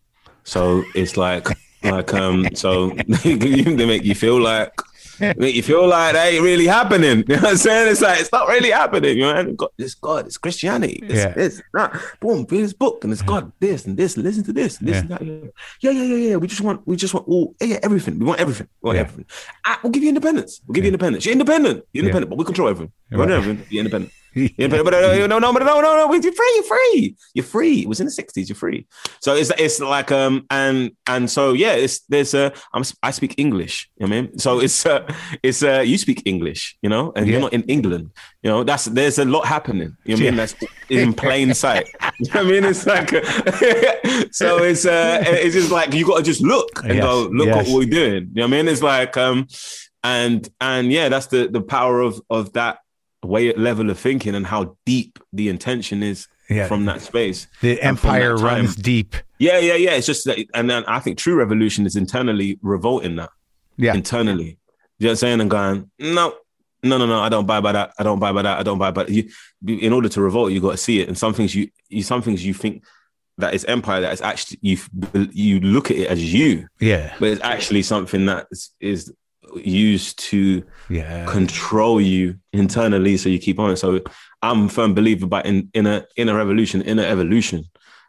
So it's like like um so they make you feel like you feel like that ain't really happening. You know what I'm saying? It's like it's not really happening. You know, and God, it's God, it's Christianity. It's Yeah. this, not boom, read this book, and it's God, this and this. Listen to this, this Yeah. and that. Yeah, yeah, yeah, yeah. We just want, we just want all, yeah, yeah, everything. We want everything. We want Yeah. everything. Ah, we'll give you independence. We'll give you independence. You're independent. You're independent, but we control everything. We Right. want everything. You're independent. Yeah, but, but uh, no, no, but no, no, no. You're free. You're free. You're free. It was in the '60s. You're free. So it's it's like um and and so yeah, it's there's uh I'm I speak English. You know what I mean, so it's uh it's uh you speak English, you know, and Yeah. you're not in England. You know, that's there's a lot happening. You know what I mean? That's in plain sight. You know I mean? It's like so it's uh it's just like you got to just look and Yes, go look yes. what we're doing. You know what I mean? It's like um and and yeah, that's the the power of of that way level of thinking and how deep the intention is Yeah. from that space. The empire time- runs deep. Yeah, yeah, yeah. It's just that, and then I think true revolution is internally revolting that Yeah. internally. You know what I'm saying? And going, no, no, no, no, I don't buy by that. I don't buy by that. I don't buy by you. In order to revolt, you got to see it. And some things you, you, some things you think that is empire that is actually you, you look at it as you, Yeah. but it's actually something that is, is used to Yeah. control you internally so you keep on. So I'm a firm believer about in, in a revolution, in a evolution.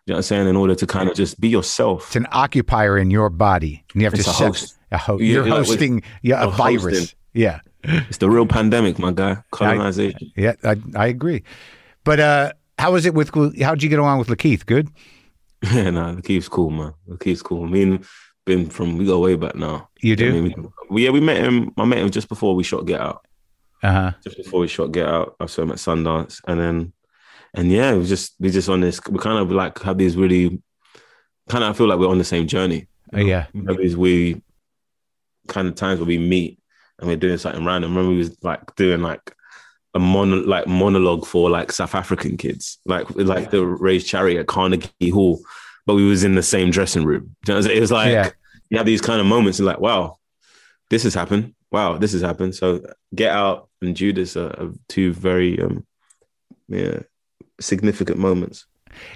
You know what I'm saying? In order to kind of just be yourself. It's an occupier in your body. And you have It's to a host. A ho- Yeah, you're like hosting yeah, a a virus. hosting. Yeah. It's the real pandemic, my guy. Colonization. Yeah, I, I agree. But uh, how was it with? How'd you get along with Lakeith? Good. Yeah, nah, Lakeith's cool, man. Lakeith's cool. I mean, been from we go way back now. You do? I mean, we, yeah, we met him. I met him just before we shot Get Out. Uh huh. Just before we shot Get Out, I saw him at Sundance, and then, and yeah, we just we just on this. We kind of like have these really, kind of. I feel like we're on the same journey. Uh, yeah. We have these we kind of times where we meet and we're doing something random. Remember, we was like doing like a mono like monologue for like South African kids, like like the raised charity at Carnegie Hall, but we was in the same dressing room. You know, it was like Yeah. you have these kind of moments and like, wow, this has happened. Wow, this has happened. So Get Out and Judas are, are two very um yeah significant moments.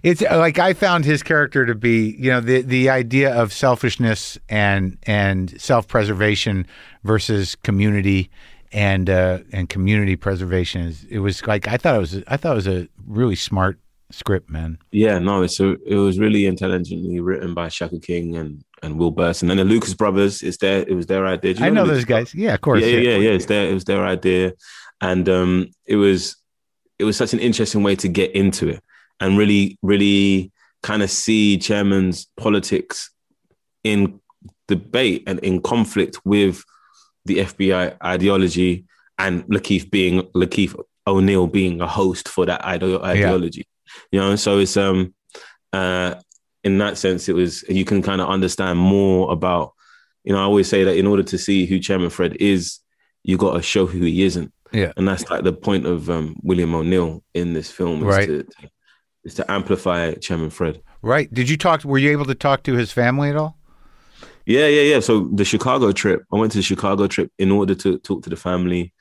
It's uh, like I found his character to be, you know, the the idea of selfishness and and self preservation versus community and uh, and community preservation. Is, it was like I thought it was I thought it was a really smart script, man. Yeah, no, it's a, it was really intelligently written by Shaka King and and Will Berson and then the Lucas brothers. It's their it was their idea. I know the those guys. Yeah, of course. yeah, yeah, yeah, yeah. It's their it was their idea, and um, it was it was such an interesting way to get into it and really, really kind of see Chairman's politics in debate and in conflict with the FBI ideology, and Lakeith being Lakeith O'Neal being a host for that ide- ideology. You know, so it's um uh in that sense, it was you can kind of understand more about. You know, I always say that in order to see who Chairman Fred is, you got to show who he isn't. Yeah. And that's like the point of um, William O'Neal in this film is, Right. to, is to amplify Chairman Fred. Right. Did you talk? Were you able to talk to his family at all? Yeah, yeah, yeah. So the Chicago trip, I went to the Chicago trip in order to talk to the family.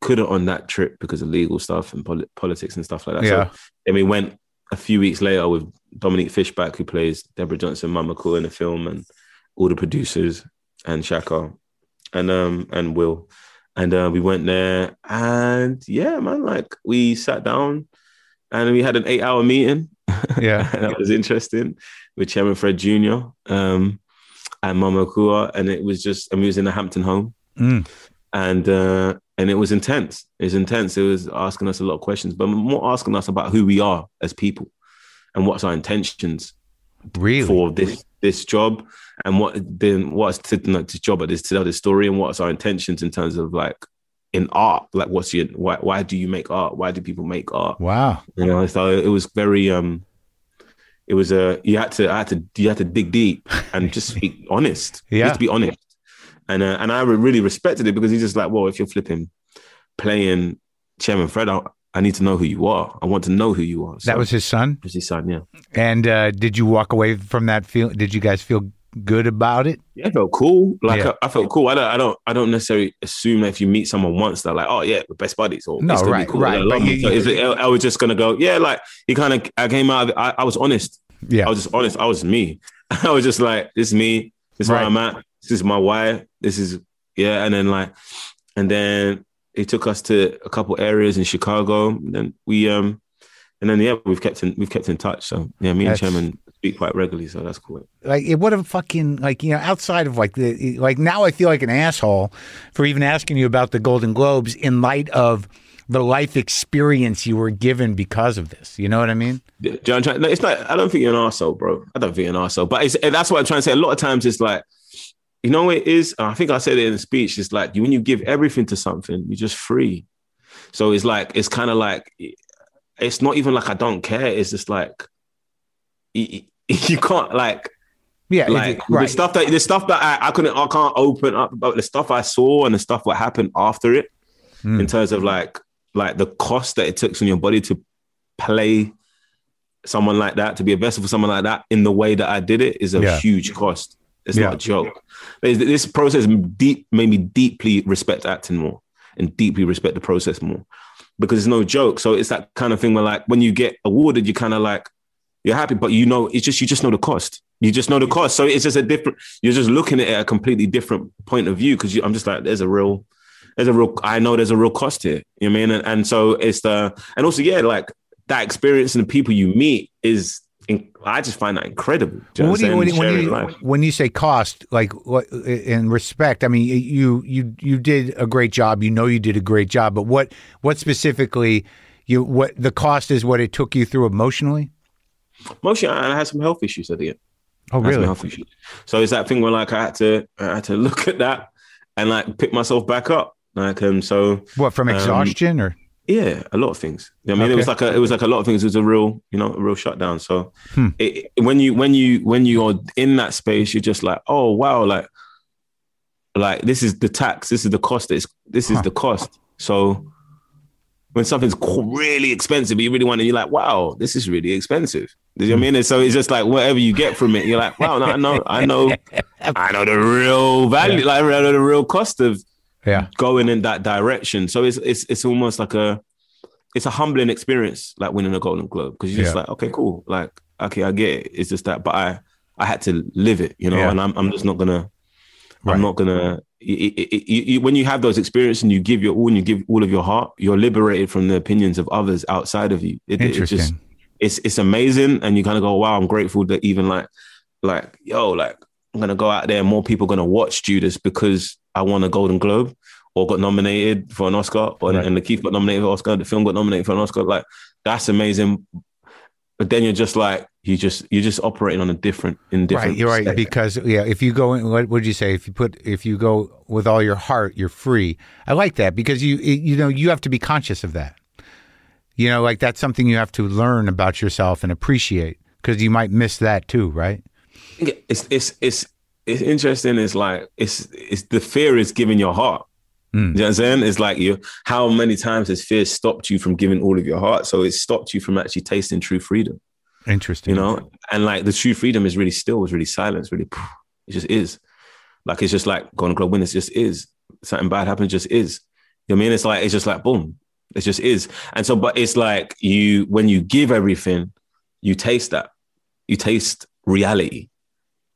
Couldn't on that trip because of legal stuff and poli- politics and stuff like that. Yeah. So then we went a few weeks later with Dominique Fishback, who plays Deborah Johnson, Mama Akua in the film, and all the producers and Shaka and um and Will. And uh, we went there and yeah, man, like we sat down and we had an eight hour meeting. Yeah. that was interesting with Chairman Fred Jr. Um, and Mama Akua, and it was just, and we was in the Hampton home, Mm. and uh, and it was intense. It was intense. It was asking us a lot of questions, but more asking us about who we are as people, and what's our intentions Really? for this this job, and what then what's to like, this job but this to tell this story, and what's our intentions in terms of like in art, like what's your why why do you make art? Why do people make art? Wow. You know, so it was very um it was a you had to I had to you had to dig deep and just be honest. Yeah. Just be honest. And uh, and I really respected it because he's just like, well, if you're flipping playing Chairman Fred, I, I need to know who you are. I want to know who you are. So That was his son. was his son, yeah. And uh, did you walk away from that feel? Did you guys feel good about it? Yeah, I felt cool. Like Yeah. I, I felt cool. I don't, I don't, I don't necessarily assume that if you meet someone once, they're like, oh yeah, we're best buddies. Or No, it's right, cool. right, I love but you- So is it, I was just gonna go, yeah, like he kind of, I came out of it. I, I was honest. Yeah. I was just honest. I was me. I was just like, this is me. This is Right. where I'm at. This is my why. This is yeah. And then like, and then he took us to a couple areas in Chicago. And then we um, and then yeah, we've kept in we've kept in touch. So yeah, me That's- and Chairman speak quite regularly. So that's cool. like it would have fucking like you know outside of like the like now I feel like an asshole for even asking you about the Golden Globes in light of the life experience you were given because of this. You know what I mean? Do you know what I'm trying- no, it's not. I don't think you're an arsehole, bro. I don't think you're an arsehole. But it's, that's what I'm trying to say. A lot of times it's like, you know, what it is. I think I said it in the speech. It's like when you give everything to something, you're just free. So it's like it's kind of like it's not even like I don't care. It's just like you, you can't like Yeah, like the stuff that the stuff that I, I couldn't I can't open up about the stuff I saw and the stuff what happened after it Mm. in terms of like like the cost that it took on your body to play someone like that to be a vessel for someone like that in the way that I did it is a Yeah. huge cost. It's Yeah. not a joke. This process deep made me deeply respect acting more and deeply respect the process more because it's no joke. So it's that kind of thing where like when you get awarded, you kind of like you're happy, but you know it's just you just know the cost. You just know the cost. So it's just a different. You're just looking at it a completely different point of view because I'm just like there's a real, there's a real. I know there's a real cost here. You know what I mean? And, and so it's the and also yeah, like that experience and the people you meet is I just find that incredible. Do you What do you, when, when you when you say cost, like what in respect? I mean, you you you did a great job. You know, you did a great job. But what what specifically you what the cost is? What it took you through emotionally? Mostly, I had some health issues at the end. Oh, I had some really? health issues. So it's that thing where like I had to I had to look at that and like pick myself back up. Like um, so What from exhaustion or? Yeah, a lot of things. You I mean, it was like a it was like a lot of things. It was a real you know a real shutdown. So Hmm. it, it- when you when you when you're in that space, you're just like oh wow like like this is the tax. This is the cost. This this is Huh. the cost. So when something's really expensive, you really want it. You're like, wow, this is really expensive. Do you know what I mean? And so it's just like whatever you get from it, you're like, wow, no, I know, I know, I know the real value, like I know the real cost of Yeah. going in that direction. So it's it's it's almost like a it's a humbling experience, like winning a Golden Globe, because you're just Yeah. like, okay, cool, like okay, I get it. It's just that, but I I had to live it, you know, Yeah. and I'm I'm just not gonna. Right. I'm not gonna. y- y- y- when you have those experiences and you give your all and you give all of your heart, you're liberated from the opinions of others outside of you. It, it Interesting. just it's it's amazing, and you kind of go, wow, I'm grateful that even like like yo, like I'm gonna go out there, and more people are gonna watch Judas because I won a Golden Globe or got nominated for an Oscar, or Right. and Lakeith got nominated for an Oscar, the film got nominated for an Oscar. Like that's amazing. But then you're just like you just you're just operating on a different in different. Right, you're right. state. Because yeah, if you go in, what would you say? If you put, if you go with all your heart, you're free. I like that because you, you know, you have to be conscious of that. You know, like that's something you have to learn about yourself and appreciate because you might miss that too, right? It's it's it's it's interesting. It's like it's it's the fear is giving your heart. Mm. You know what I'm saying? It's like you how many times has fear stopped you from giving all of your heart? So it stopped you from actually tasting true freedom. Interesting. You know? And like the true freedom is really still, is really silence, really it just is. Like it's just like Golden Globe winners just is. Something bad happens, just is. You know what I mean? It's like it's just like boom. It just is. And so, but it's like you when you give everything, you taste that. You taste reality.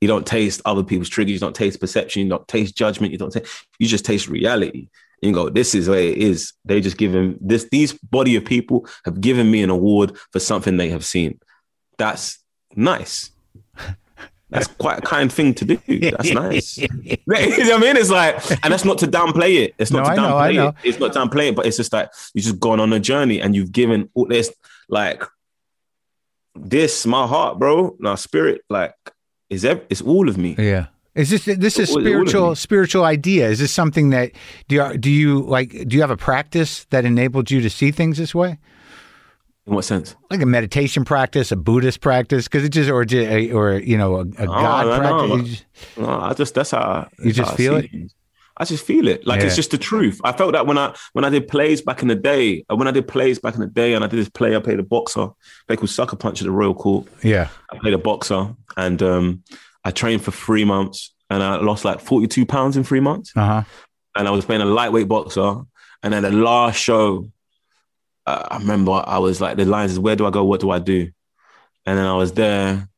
You don't taste other people's triggers. You don't taste perception. You don't taste judgment. You don't taste. You just taste reality. And you go, this is where it is. They just give him this. These body of people have given me an award for something they have seen. That's nice. That's quite a kind thing to do. That's nice. you know what I mean? It's like, and that's not to downplay it. It's not No, to downplay know. it. It's not downplay it, but it's just like you've just gone on a journey and you've given all this, like this, my heart, bro, my spirit, like is it's all of me. Yeah. Is this this is All- spiritual spiritual idea? Is this something that do you, do you like? Do you have a practice that enabled you to see things this way? In what sense? like a meditation practice, a Buddhist practice, because it just or or you know a, a God I know, practice. just- No, I just that's how You that's just how feel it? things. I just feel it. Like Yeah. it's just the truth. I felt that when I when I did plays back in the day. uh, When I did plays back in the day, and I did this play, I played a boxer, play called Sucker Punch at the Royal Court. yeah, I played a boxer, and um, I trained for three months, and I lost like forty two pounds in three months. uh huh. and I was playing a lightweight boxer. And then the last show, uh, I remember I was like, the lines is, where do I go? What do I do? And then I was there,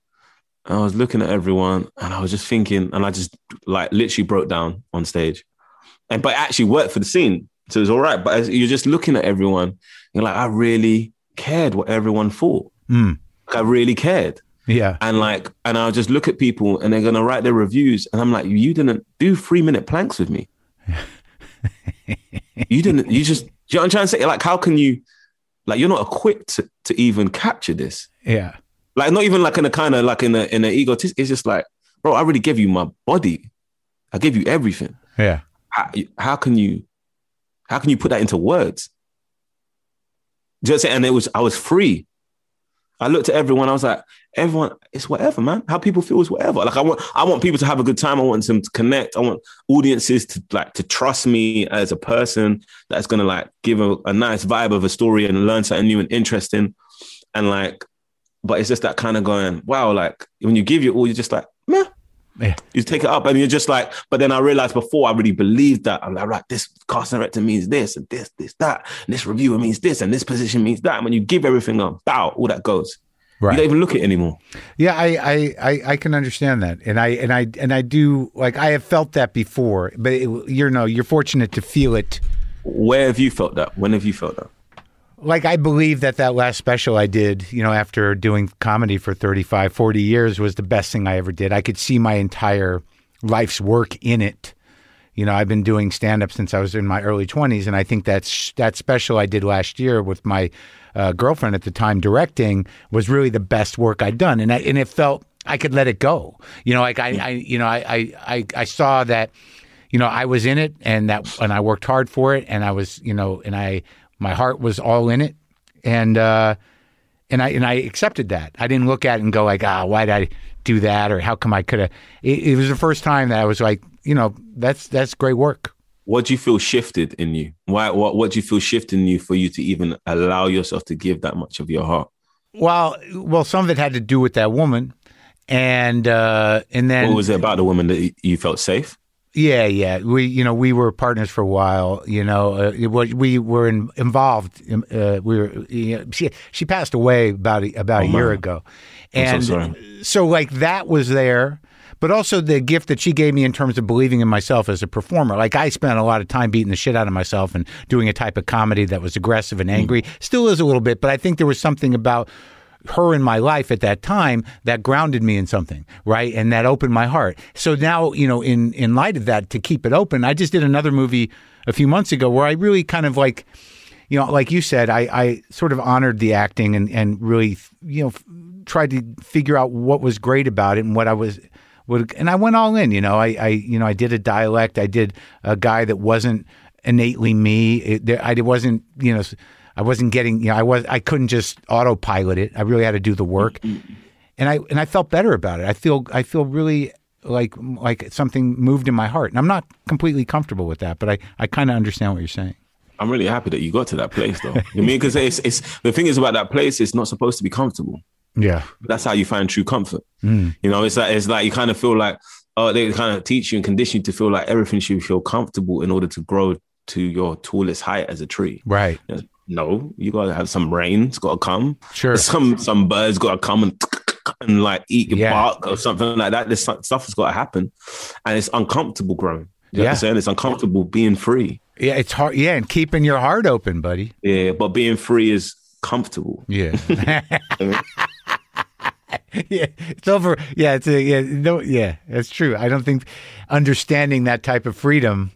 and I was looking at everyone, and I was just thinking, and I just like literally broke down on stage. And but it actually worked for the scene, so it was all right. But as you're just looking at everyone, you're like, I really cared what everyone thought. Mm. Like, I really cared. Yeah, and like and i'll just look at people and they're gonna write their reviews and i'm like you didn't do three minute planks with me. You didn't you just you know what i'm trying to say? Like how can you like you're not equipped to, to even capture this. Yeah, like not even like in a kind of like in a in an egotist it's just like bro i really gave you my body. I gave you everything. Yeah. How, how can you how can you put that into words do you know and it was i was free I looked at everyone. I was like, everyone, it's whatever, man. How people feel is whatever. Like I want, I want people to have a good time. I want them to connect. I want audiences to like to trust me as a person that's gonna like give a, a nice vibe of a story and learn something new and interesting. And like, but it's just that kind of going, wow, like when you give your all, you're just like, meh. Yeah. You take it up and you're just like, but then I realized before I really believed that. I'm like, right, this casting director means this and this, this, that, and this reviewer means this, and this position means that. And when you give everything a bow, all that goes. You don't even look at it anymore. Yeah, I, I, I, I can understand that, and I and I and I do like I have felt that before, but it, you're no, you're fortunate to feel it. Where have you felt that? When have you felt that? Like I believe that that last special I did, you know, after doing comedy for 35, 40 years was the best thing I ever did. I could see my entire life's work in it. You know, I've been doing stand up since I was in my early 20s and I think that's that special I did last year with my uh, girlfriend at the time directing was really the best work I'd done and I, and it felt I could let it go. You know, like I, I you know, I, I I I saw that you know, I was in it and that and I worked hard for it and I was, you know, and I my heart was all in it, and uh, and I and I accepted that. I didn't look at it and go like, ah, why did I do that, or how come I could have? It, it was the first time that I was like, you know, that's that's great work. What do you feel shifted in you? Why? What? What do you feel shifted in you for you to even allow yourself to give that much of your heart? Well, well, some of it had to do with that woman, and uh, and then What was it about the woman that you felt safe? Yeah, yeah. We, you know, we were partners for a while. You know, uh, was, we were in, involved. in- Uh, we were. You know, she she passed away about a, about a year man. ago, so and sorry. so like that was there. But also the gift that she gave me in terms of believing in myself as a performer. Like I spent a lot of time beating the shit out of myself and doing a type of comedy that was aggressive and angry. Still is a little bit, but I think there was something about her in my life at that time that grounded me in something, right? And that opened my heart. So now, you know, in in light of that, to keep it open, I just did another movie a few months ago where I really kind of like, you know, like you said, I, I sort of honored the acting and and really, you know, f- tried to figure out what was great about it and what I was. Would, and I went all in, you know. I, I, you know, I did a dialect. I did a guy that wasn't innately me. It, there, I wasn't, you know, I wasn't getting, you know, I was, I couldn't just autopilot it. I really had to do the work, mm-hmm. and I and I felt better about it. I feel, I feel really like like something moved in my heart, and I'm not completely comfortable with that, but I, I kind of understand what you're saying. I'm really happy that you got to that place, though. you mean because it's it's the thing is about that place. It's not supposed to be comfortable. Yeah, That's how you find true comfort. Mm. You know, it's like it's like you kind of feel like oh, they kind of teach you and condition you to feel like everything should feel comfortable in order to grow to your tallest height as a tree. right. No, you gotta have some rain. It's gotta come. Sure. Some some birds gotta come and and like eat your Yeah. bark or something like that. This stuff has got to happen, and it's uncomfortable growing. You Yeah. saying It's uncomfortable being free. Yeah, it's hard. Yeah, and keeping your heart open, buddy. Yeah, but being free is comfortable. Yeah. yeah, it's over. Yeah, it's a, yeah, no, yeah, that's true. I don't think understanding that type of freedom,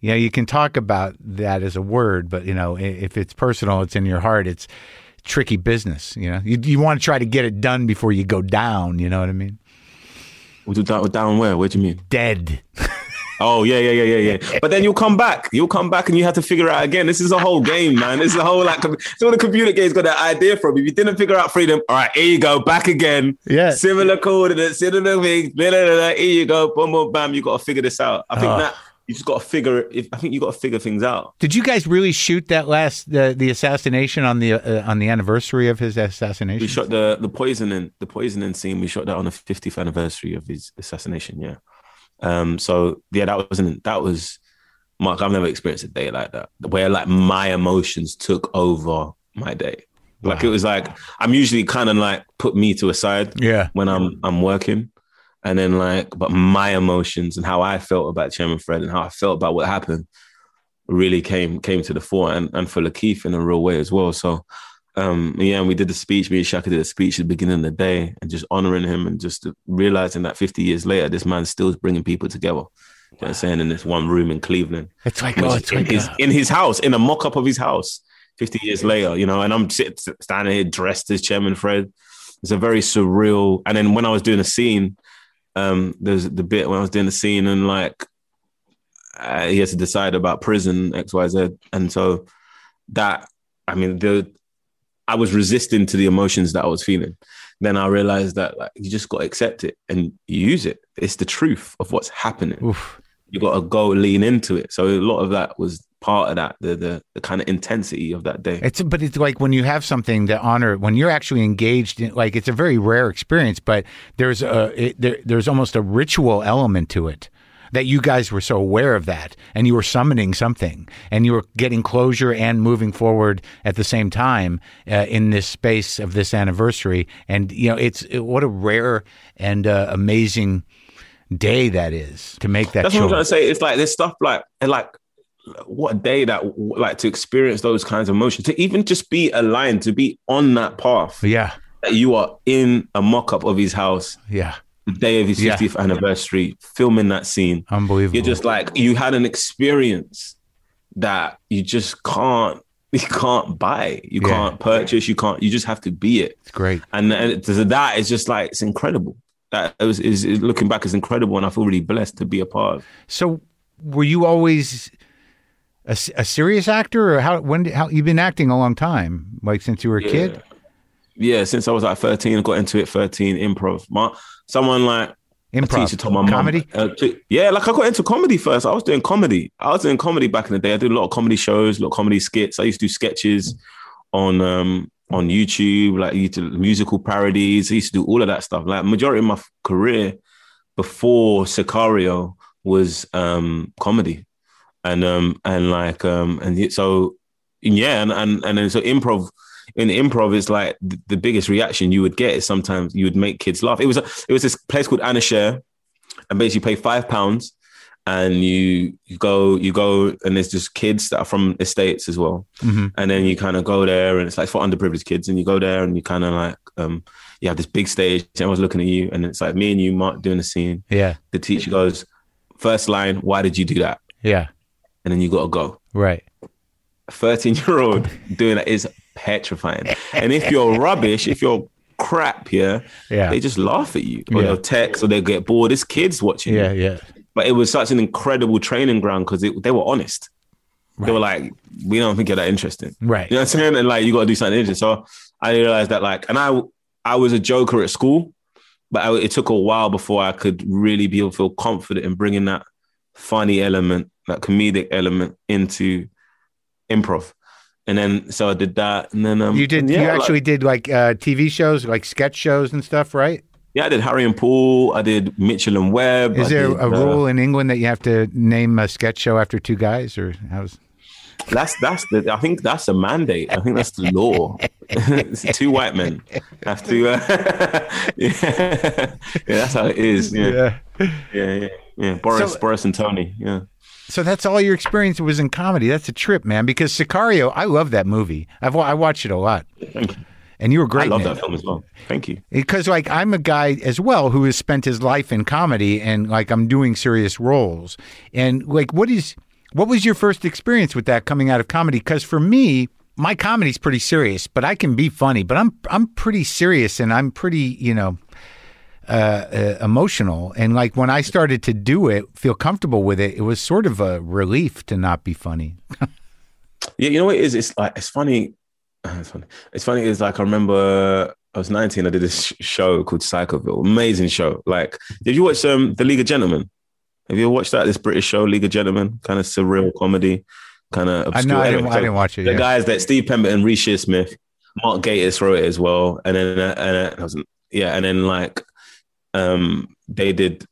you know, you can talk about that as a word, but you know, if it's personal, it's in your heart. It's tricky business. You know, you you want to try to get it done before you go down. You know what I mean? Down, where? What do you mean? Dead. Oh yeah, yeah, yeah, yeah, yeah. But then you'll come back. You'll come back and you have to figure out again. This is a whole game, man. This is a whole like. So the computer games got that idea from. If you didn't figure out freedom, all right, here you go, back again. Yeah. Similar coordinates, similar things. Blah, blah, blah. Here you go, boom, boom, bam. You got to figure this out. I think Oh. that you just got to figure. If I think you got to figure things out. Did you guys really shoot that last the the assassination on the uh, on the anniversary of his assassination? We shot the the poisoning the poisoning scene. We shot that on the 50th anniversary of his assassination. Yeah. Um. So yeah, that wasn't that was Marc. I've never experienced a day like that where like my emotions took over my day. Like it was like I'm usually kind of like put me to a side Yeah. when I'm I'm working, and then like but my emotions and how I felt about Chairman Fred and how I felt about what happened really came came to the fore and, and for Lakeith in a real way as well. So um yeah, and we did the speech, me and Shaka did a speech at the beginning of the day and just honoring him and just realizing that 50 years later, this man still is bringing people together. You know what I'm saying? In this one room in Cleveland. It's like oh, it's in, like his, in his house, in a mock up of his house, 50 years later, you know, and I'm sit, standing here dressed as Chairman Fred. It's a very surreal. And then when I was doing a scene, um, there's the bit when I was doing the scene and like uh, he has to decide about prison, X, Y, Z. And so that, I mean, the I was resisting to the emotions that I was feeling. Then I realized that like you just got to accept it and use it. It's the truth of what's happening oof. you got to go lean into it. So a lot of that was part of that, the the, the kind of intensity of that day. It's but it's like when you have something to honor when you're actually engaged in like it's a very rare experience, but there's a it, there, there's almost a ritual element to it that you guys were so aware of that and you were summoning something and you were getting closure and moving forward at the same time uh, in this space of this anniversary and you know it's it, what a rare and uh, amazing day that is to make that That's what I'm trying to say. It's like there's stuff like and like what a day that like to experience those kinds of emotions, to even just be aligned, to be on that path. Yeah. That you are in a mock-up of his house. Yeah. The day of his Yeah. 50th anniversary, filming that scene. Unbelievable. You're just like you had an experience that you just can't you can't buy, you Yeah. can't purchase, you can't. You just have to be it, it's great. and, and that is just like it's incredible. That it was is, is looking back is incredible, and I feel really blessed to be a part of. So, were you always a, a serious actor, or how? When? How you've been acting a long time, like since you were a kid? Yeah, since I was like 13, I got into it 13 improv. My, someone like Improv, teacher told my mum. comedy. uh, yeah, like I got into comedy first. I was doing comedy. I was doing comedy back in the day. I did a lot of comedy shows, a lot of comedy skits. I used to do sketches on um on YouTube, like used to musical parodies. I used to do all of that stuff. Like majority of my career before Sicario was um comedy. And um and like um and so yeah, and and, and then so improv in improv is like the, the biggest reaction you would get is sometimes you would make kids laugh. It was a, it was this place called Anna Scher, and basically you pay five pounds, and you you go you go and there's just kids that are from estates as well, hmm and then you kind of go there and it's like for underprivileged kids, and you go there and you kind of like um you have this big stage, and everyone's looking at you, and it's like me and you, Marc, doing a scene. Yeah. The teacher goes, first line, why did you do that? Yeah. And then you got to go. Right. 13 year old doing that is petrifying. And if you're rubbish, if you're crap, yeah, Yeah. they just laugh at you or Yeah. they'll text or they'll get bored. It's kids watching. Yeah. you. Yeah. But it was such an incredible training ground because they were honest. They were like, we don't think you're that interesting. Right. You know what I'm saying? And like, you got to do something interesting. So I realized that like, and I, I was a joker at school, but I, it took a while before I could really be able to feel confident in bringing that funny element, that comedic element into improv. And then, so I did that. And then, um, You did. yeah, you like- actually did like uh, TV shows, like sketch shows and stuff, right? yeah, I did Harry and Paul. I did Mitchell and Webb. Is I there did, a uh, rule in England that you have to name a sketch show after two guys, or how's? That's that's the. I think that's a mandate. I think that's the law. Two white men have to. Uh, yeah. yeah, that's how it is. Yeah, yeah, yeah. yeah. Boris, So- Boris, and Tony. Yeah, So that's all your experience was in comedy. That's a trip, man. Because Sicario, I love that movie. I've I watched it a lot, thank you. and you were great. I love that film as well. Thank you. because like I'm a guy as well who has spent his life in comedy and like I'm doing serious roles. And like what is what was your first experience with that coming out of comedy? Cuz for me, my comedy's pretty serious, but I can be funny, but I'm I'm pretty serious and I'm pretty, you know, uh, uh, emotional. And like when I started to do it, feel comfortable with it, it was sort of a relief to not be funny. Yeah, you know what it is? It's like it's funny. It's funny. It's funny. It's like I remember I was 19. I did this show called Psychoville. Amazing show. Like, did you watch um The League of Gentlemen? Have you ever watched that? This British show, League of Gentlemen, kind of surreal comedy, kind of I obscure. know I didn't, so I didn't watch it. the Yeah. guys that Steve Pemberton, Reece Shearsmith, Mark Gatiss wrote it as well, and then uh, and uh, I yeah, and then like um they did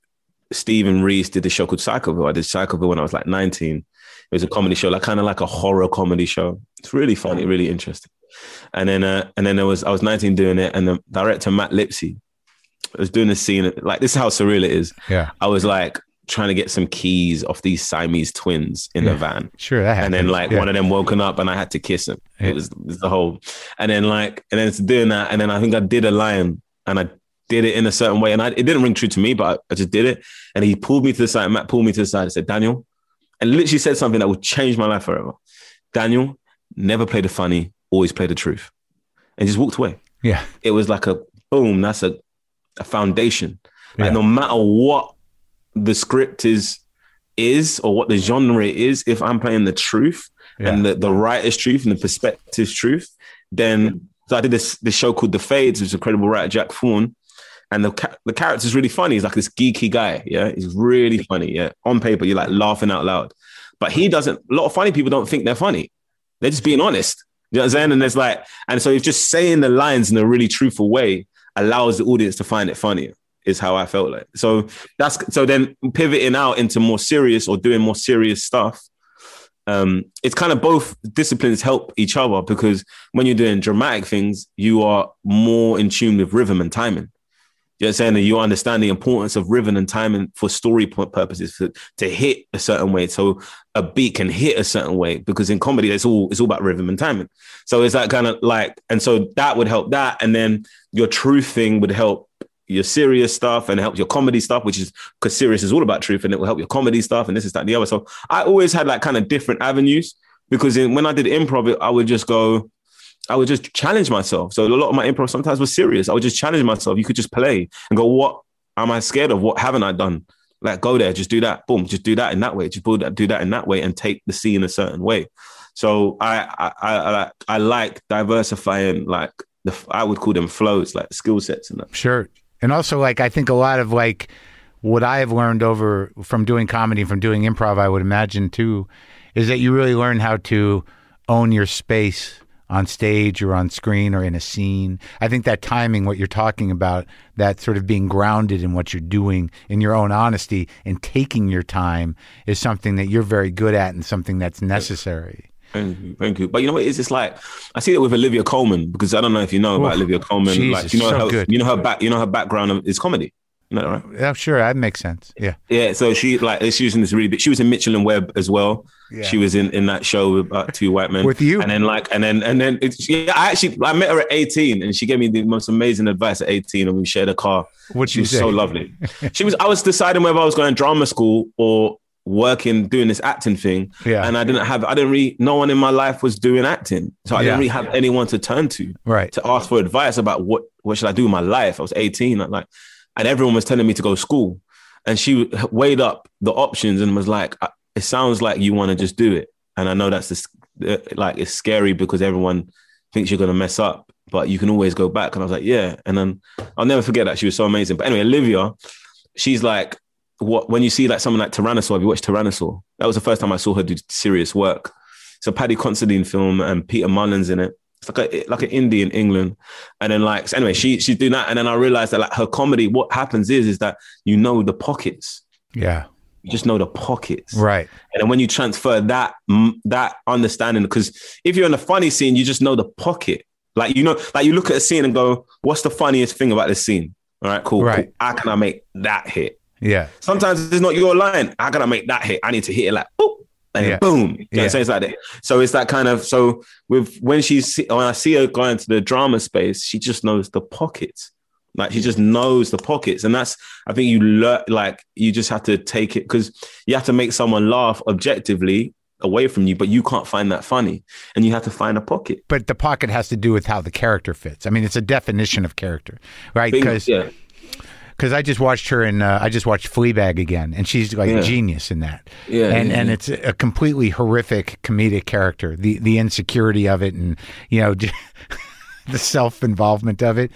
Stephen Reece did a show called Psychoville. I did Psychoville when I was like 19. It was a comedy show, like kind of like a horror comedy show. It's really funny, really interesting. And then uh, and then there was I was 19 doing it, and the director Matt Lipsey was doing this scene. Like this is how surreal it is. yeah. I was like trying to get some keys off these Siamese twins in Yeah. the van Sure that and then like yeah. one of them woken up and I had to kiss him. Yeah. It was, it was the whole, and then like, and then it's doing that, and then I think I did a line, and I did it in a certain way, and I, it didn't ring true to me, but I, I just did it, and he pulled me to the side. Matt pulled me to the side and said, "Daniel," and literally said something that would change my life forever. Daniel, never play the funny, always play the truth, and just walked away. yeah. It was like a boom. That's a, a foundation. Like Yeah. no matter what the script is is or what the genre is, if I'm playing the truth Yeah. and the, the writer's truth and the perspective's truth, then so I did this this show called The Fades, which is incredible writer Jack Thorne. And the ca- the character's really funny. He's like this geeky guy. Yeah, he's really funny. Yeah, on paper you're like laughing out loud, but he doesn't. A lot of funny people don't think they're funny. They're just being honest. You know what I'm saying? And there's like, and so if just saying the lines in a really truthful way allows the audience to find it funnier. Is how I felt like. So that's so then pivoting out into more serious or doing more serious stuff. Um, it's kind of both disciplines help each other because when you're doing dramatic things, you are more in tune with rhythm and timing. You know what I'm saying? And you understand the importance of rhythm and timing for story purposes for, to hit a certain way. So a beat can hit a certain way because in comedy, it's all it's all about rhythm and timing. So it's that kind of like, and so that would help that. And then your truth thing would help your serious stuff and help your comedy stuff, which is because serious is all about truth and it will help your comedy stuff and this is that and the other. So I always had like kind of different avenues because in, when I did improv, I would just go, I would just challenge myself. So a lot of my improv sometimes was serious. I would just challenge myself. You could just play and go, what am I scared of? What haven't I done? Like go there, just do that. Boom, just do that in that way. Just do that, do that in that way, and take the scene a certain way. So I I I, I, I like diversifying like the I would call them flows, like skill sets and that. Sure. And also like I think a lot of like what I have learned over from doing comedy, from doing improv, I would imagine too, is that you really learn how to own your space on stage or on screen or in a scene. I think that timing, what you're talking about, that sort of being grounded in what you're doing, in your own honesty, and taking your time is something that you're very good at and something that's necessary. Thank you, thank you. But you know what? It's just like I see that with Olivia Colman because I don't know if you know about Oof, Olivia Colman. Jesus, like you know so her, good. you know her back, you know her background is comedy. Know, right? Yeah, sure, that makes sense. Yeah. Yeah, so she like she was in this really big. She was in Mitchell and Webb as well. Yeah. She was in in that show with uh, two white men With you? and then like and then and then it's, yeah, I actually I met her at eighteen, and she gave me the most amazing advice at eighteen, and we shared a car. What'd she was say? so lovely. she was. I was deciding whether I was going to drama school or working doing this acting thing. Yeah. and I didn't have. I didn't really. No one in my life was doing acting, so I Yeah. didn't really have anyone to turn to Right. to ask for advice about what what should I do in my life. I was 18, like, and everyone was telling me to go to school, and she weighed up the options and was like, "It sounds like you want to just do it." And I know that's this, like it's scary because everyone thinks you're gonna mess up, but you can always go back. And I was like, "Yeah." And then I'll never forget that she was so amazing. But anyway, Olivia, she's like. What when you see like someone like Tyrannosaur, have you watched Tyrannosaur? That was the first time I saw her do serious work. So Paddy Considine film and Peter Mullan in it. It's like a like an indie in England. And then like so anyway, she she's doing that. And then I realized that like her comedy, what happens is is that you know the pockets. Yeah. You just know the pockets. Right. And then when you transfer that that understanding, because if you're in a funny scene, you just know the pocket. Like you know, like you look at a scene and go, "What's the funniest thing about this scene?" All right, cool. Right. cool. How can I make that hit? Yeah. Sometimes it's not your line. How can I make that hit? I need to hit it like boop and Yeah. boom. You know what Yeah. I'm saying? It's like that. So it's that kind of so with when she's when I see her going to the drama space, she just knows the pockets. Like she just knows the pockets, and that's I think you learn like you just have to take it because you have to make someone laugh objectively away from you, but you can't find that funny, and you have to find a pocket. But the pocket has to do with how the character fits. I mean, it's a definition of character, right? Because yeah, because I just watched her in uh, I just watched Fleabag again, and she's like Yeah. genius in that. Yeah, and yeah, and yeah. it's a completely horrific comedic character. The the insecurity of it, and you know, the self involvement of it.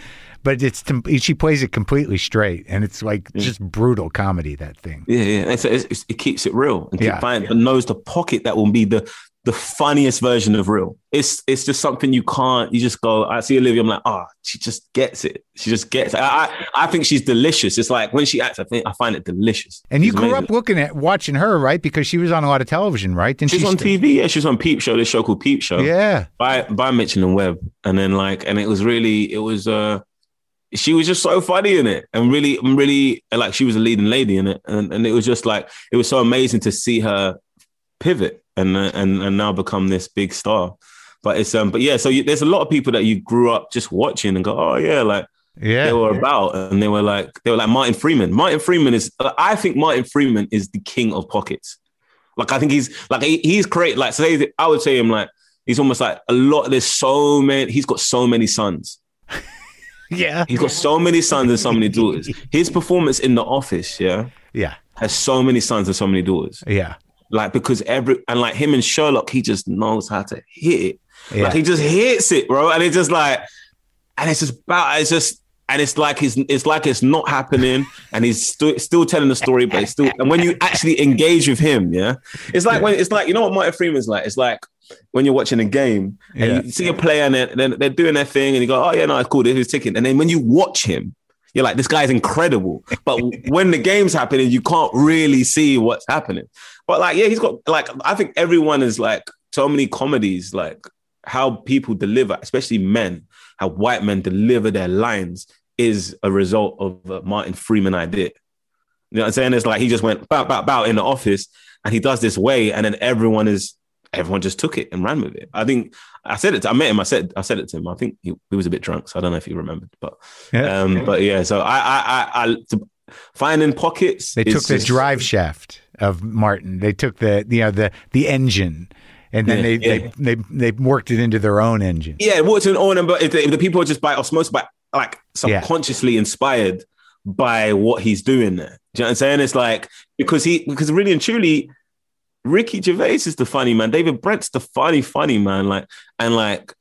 But it's she plays it completely straight, and it's like just brutal comedy. That thing. yeah, yeah. It's, it's, it keeps it real and keep Yeah. but knows the pocket that will be the the funniest version of real. It's it's just something you can't. You just go. I see Olivia. I'm like, ah, she just gets it. She just gets. It. I, I I think she's delicious. It's like when she acts, I think I find it delicious. And you grew amazing. up looking at watching her, right? Because she was on a lot of television, right? Didn't She's she on st- TV. Yeah, she's on Peep Show. This show called Peep Show. Yeah, by by Mitchell and Webb, and then like, and it was really, it was, uh, she was just so funny in it, and really, really, like, she was a leading lady in it, and and it was just like, it was so amazing to see her pivot and and and now become this big star. But it's um, but yeah, so you, there's a lot of people that you grew up just watching and go, oh yeah, like yeah. they were about, and they were like, they were like Martin Freeman. Martin Freeman is, I think Martin Freeman is the king of pockets. Like I think he's like he, he's great. Like say I would say him like he's almost like a lot. There's so many. He's got so many sons. yeah, He's got so many sons and so many daughters. His performance in The Office, yeah, yeah, has so many sons and so many daughters. yeah, Like because every and like him and Sherlock, he just knows how to hit it. yeah. Like he just hits it, bro. And it's just like, and it's just about, it's just, and it's like it's, it's like it's not happening, and he's still still telling the story, but it's still. And when you actually engage with him, yeah, it's like when it's like you know what Martin Freeman's like. It's like when you're watching a game and Yeah. you see a player and they're, they're, they're doing their thing, and you go, oh yeah, no, it's cool. This is ticking. And then when you watch him. You're like, this guy's incredible. But when the game's happening, you can't really see what's happening. But like, yeah, he's got like, I think everyone is like so many comedies, like how people deliver, especially men, how white men deliver their lines is a result of a Martin Freeman idea. You know what I'm saying? It's like he just went bow, bow, bow in the office and he does this way, and then everyone is everyone just took it and ran with it. I think I said it. To, I met him. I said I said it to him. I think he, he was a bit drunk, so I don't know if he remembered. But Yeah. um, but yeah. So I I I, I to, finding pockets. They took the just- drive shaft of Martin. They took the you know the the engine, and then Yeah, they, yeah. they they they worked it into their own engine. Yeah, what's an on but if the, if the people are just by osmosis, by like subconsciously inspired by what he's doing there. Do you know what I'm saying? It's like because he because really and truly, Ricky Gervais is the funny man. David Brent's the funny, funny man. Like and like